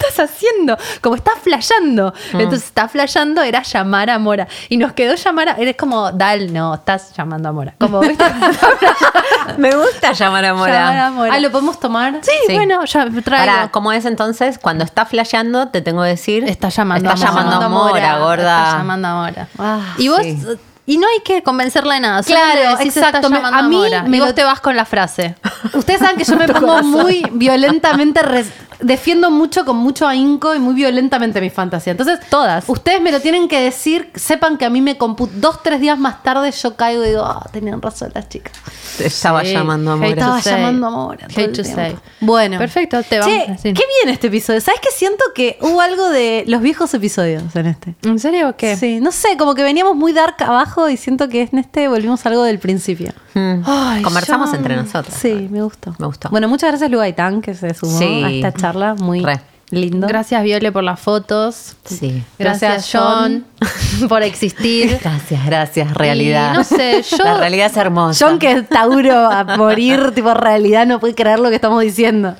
estás haciendo? Como está flasheando. Entonces está flasheando era llamar a Mora. Y nos quedó llamar a, eres como, Dal, no, estás llamando a Mora. Como, ¿viste? Me gusta llamar a Mora. Llamar a Mora. Ah, ¿lo podemos tomar? Sí, Sí. bueno, ya traigo. Ahora, ¿cómo es entonces? Cuando está flasheando, te tengo que decir. Está llamando Está a Mora. llamando a Mora, gorda. Está llamando a Mora. Ah, y vos, sí. y no hay que convencerla de nada. Claro, exacto. Está Me- a a, mí Mora. me y vos lo- te vas con la frase. Ustedes saben que yo me pongo muy violentamente, res- defiendo mucho con mucho ahínco y muy violentamente mi fantasía. Entonces, Todas. Ustedes me lo tienen que decir, sepan que a mí me compu dos, tres días más tarde yo caigo y digo, ah, tenían razón las chicas. Te estaba Sí. llamando a Mora. to Estaba say. llamando a say. Bueno. Perfecto, te Che, vamos a decir. qué bien este episodio. ¿Sabes qué? Siento que hubo algo de los viejos episodios en este. ¿En serio o qué? Sí, no sé, como que veníamos muy dark abajo y siento que en este volvimos a algo del principio. Mm. Ay, Conversamos yo- entre nosotros. Sí, me gustó. Me gustó. Bueno, muchas gracias Lugaitán que se sumó Sí. a esta charla muy Re. lindo. Gracias, Viole, por las fotos. Sí. Gracias, Gracias, John, por existir. Gracias, gracias, realidad. Y no sé, yo- La realidad es hermosa. John que es Tauro a morir, tipo realidad, no puede creer lo que estamos diciendo.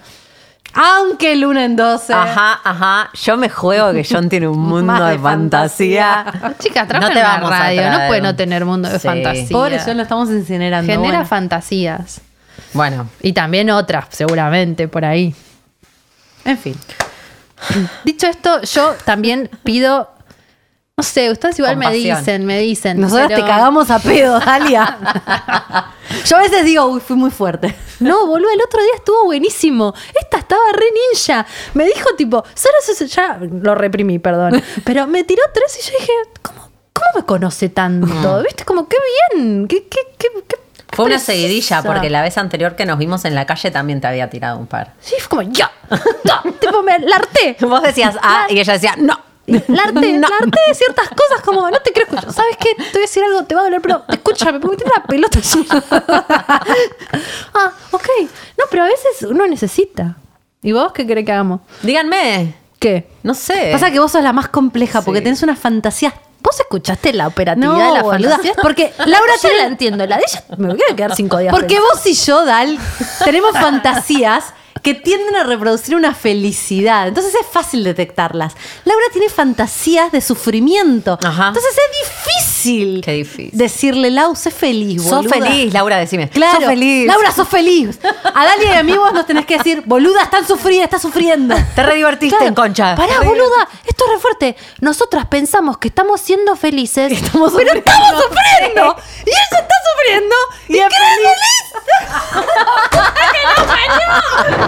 Aunque Luna en 12. Ajá, ajá. Yo me juego que John tiene un mundo de, de fantasía. Chicas, No trabaja te en la radio, no puede no tener mundo de Sí. fantasía. Pobre John, lo estamos incinerando. Genera bueno. fantasías. Bueno, Y también otras, seguramente, por ahí. En fin. Dicho esto, yo también pido. No sé, ustedes igual me dicen, me dicen. Nosotros pero- te cagamos a pedo, Dalia. Yo a veces digo, uy, fui muy fuerte. No, boludo, el otro día estuvo buenísimo. Esta estaba re ninja. Me dijo, tipo, se- ya lo reprimí, perdón. Pero me tiró tres y yo dije, ¿cómo, cómo me conoce tanto? ¿Viste? Como, qué bien. Qué, qué, qué, qué fue una seguidilla porque la vez anterior que nos vimos en la calle también te había tirado un par. Sí, fue como, ya, ya. tipo, me la harté. Vos decías ah y ella decía no. La harté, la harté de ciertas cosas como, no te quiero escuchar. ¿Sabes qué? Te voy a decir algo, te va a doler, pero escúchame, porque tiene la pelota allí. ah, ok. No, pero a veces uno necesita. ¿Y vos qué querés que hagamos? Díganme. ¿Qué? No sé. Pasa que vos sos la más compleja porque tenés unas fantasías. ¿Vos escuchaste la operatividad No, de la fantasía? porque La Laura yo la entiendo, la de ella me voy a quedar cinco días. Porque pensando. vos y yo, Dal, tenemos fantasías que tienden a reproducir una felicidad. Entonces es fácil detectarlas. Laura tiene fantasías de sufrimiento. Ajá. Entonces es difícil, Qué difícil. decirle, Lau, sé feliz, Sos boluda". feliz, Laura, decime. Claro, Sos feliz. Laura, sos feliz. A Dalia y a mí vos nos tenés que decir, boluda, están sufrida, está sufriendo. Te re divertiste Claro. en concha. Pará, boluda, esto es re fuerte. Nosotras pensamos que estamos siendo felices, Estamos pero sufriendo. estamos sufriendo. Y ella está sufriendo. Y es feliz.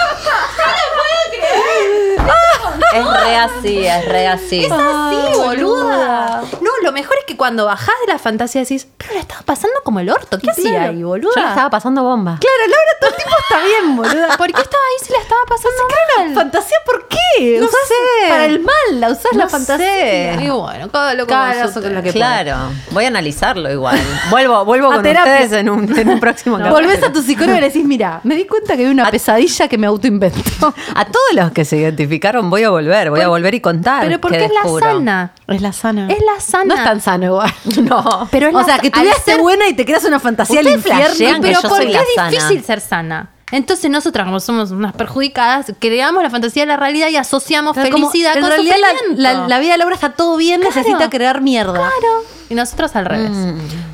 Es re así, es re así. Es así, boluda. No, lo mejor es que cuando bajás de la fantasía decís, pero le estaba pasando como el orto. ¿Qué hacía Claro. ahí, boluda? Yo la estaba pasando bomba. Claro, Laura todo el tiempo está bien, boluda. ¿Por qué estaba ahí si la estaba pasando mal? ¿Fantasía por qué? No ¿Usás sé. Para el mal, la usás la No fantasía. sé. Y bueno, cada loco Cada con lo que Claro, voy a analizarlo igual. Vuelvo, vuelvo A con terapia. ustedes en un, en un próximo capítulo. Volvés a tu psicólogo y le decís, mira, me di cuenta que hay una pesadilla que me autoinvento. A todos los que se identificaron voy a volver, voy a volver y contar. Pero porque qué es la sana. Es la sana. Es la sana. No es tan sano igual. No. Pero es o la sea, que al tuviste ser- buena y te creas una fantasía al infierno. pero yo ¿por soy qué la es sana? difícil ser sana? Entonces nosotras, como somos unas perjudicadas, creamos la fantasía de la realidad y asociamos Claro, como, felicidad en con realidad la, la- la vida de Laura está todo bien, Claro. necesita crear mierda. Claro. Y nosotros al revés.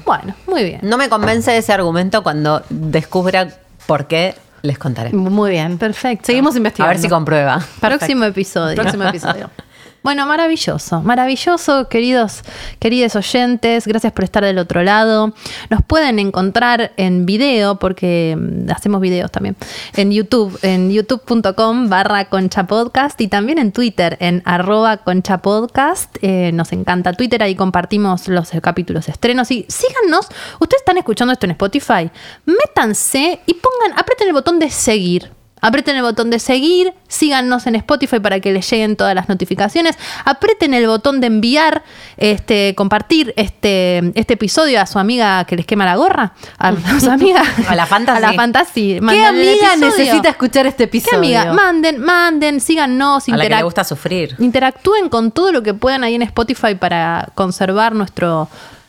Bueno, muy bien. No me convence ese argumento cuando descubra por qué les contaré. Muy bien. Perfecto. Seguimos A investigando. ver si comprueba. Próximo episodio. Próximo episodio. Bueno, maravilloso, maravilloso, queridos, queridos oyentes, gracias por estar del otro lado. Nos pueden encontrar en video, porque mm, hacemos videos también, en YouTube, en youtube.com barra concha podcast y también en Twitter, en arroba concha podcast. Eh, nos encanta Twitter, ahí compartimos los capítulos estrenos y síganos. Ustedes están escuchando esto en Spotify, métanse y pongan, aprieten el botón de seguir. Aprieten el botón de seguir, síganos en Spotify para que les lleguen todas las notificaciones. Aprieten el botón de enviar, este, compartir este, este episodio a su amiga que les quema la gorra. A, a su amiga. A la Fantasy. A la fantasy. ¿Qué amiga necesita escuchar este ¿Qué episodio? amiga? Manden, manden, síganos, A la que le gusta sufrir. interactúen con todo lo que puedan ahí en Spotify para conservar nuestro,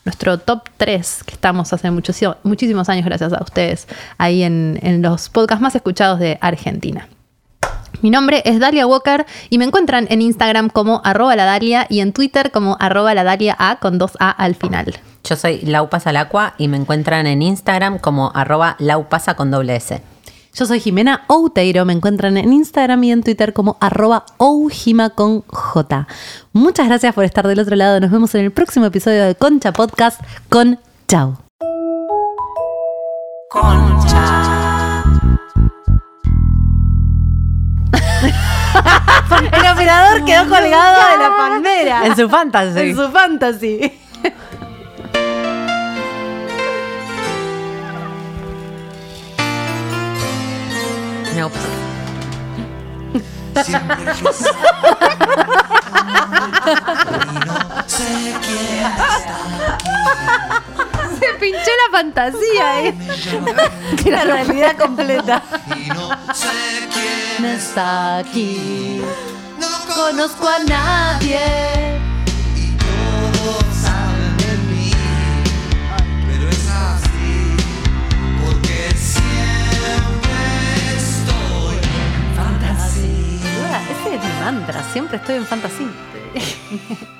nuestro top 3 que estamos hace muchos, muchísimos años gracias a ustedes ahí en, en los podcasts más escuchados de Argentina. Mi nombre es Dalia Walker y me encuentran en Instagram como arroba la Dalia y en Twitter como arroba la Dalia A con dos A al final. Yo soy Laupasalacua y me encuentran en Instagram como arroba laupasa con doble S. Yo soy Jimena Outeiro, me encuentran en Instagram y en Twitter como arroba oujima con J. Muchas gracias por estar del otro lado, nos vemos en el próximo episodio de Concha Podcast con Chau. El operador quedó colgado de la palmera. En su fantasy. En su fantasy. Siempre y no sé quién está Se pinchó la fantasía, ¿eh? La realidad completa. y no sé quién Está aquí. no Conozco a nadie. Ese es mi mantra, siempre estoy en fantasía.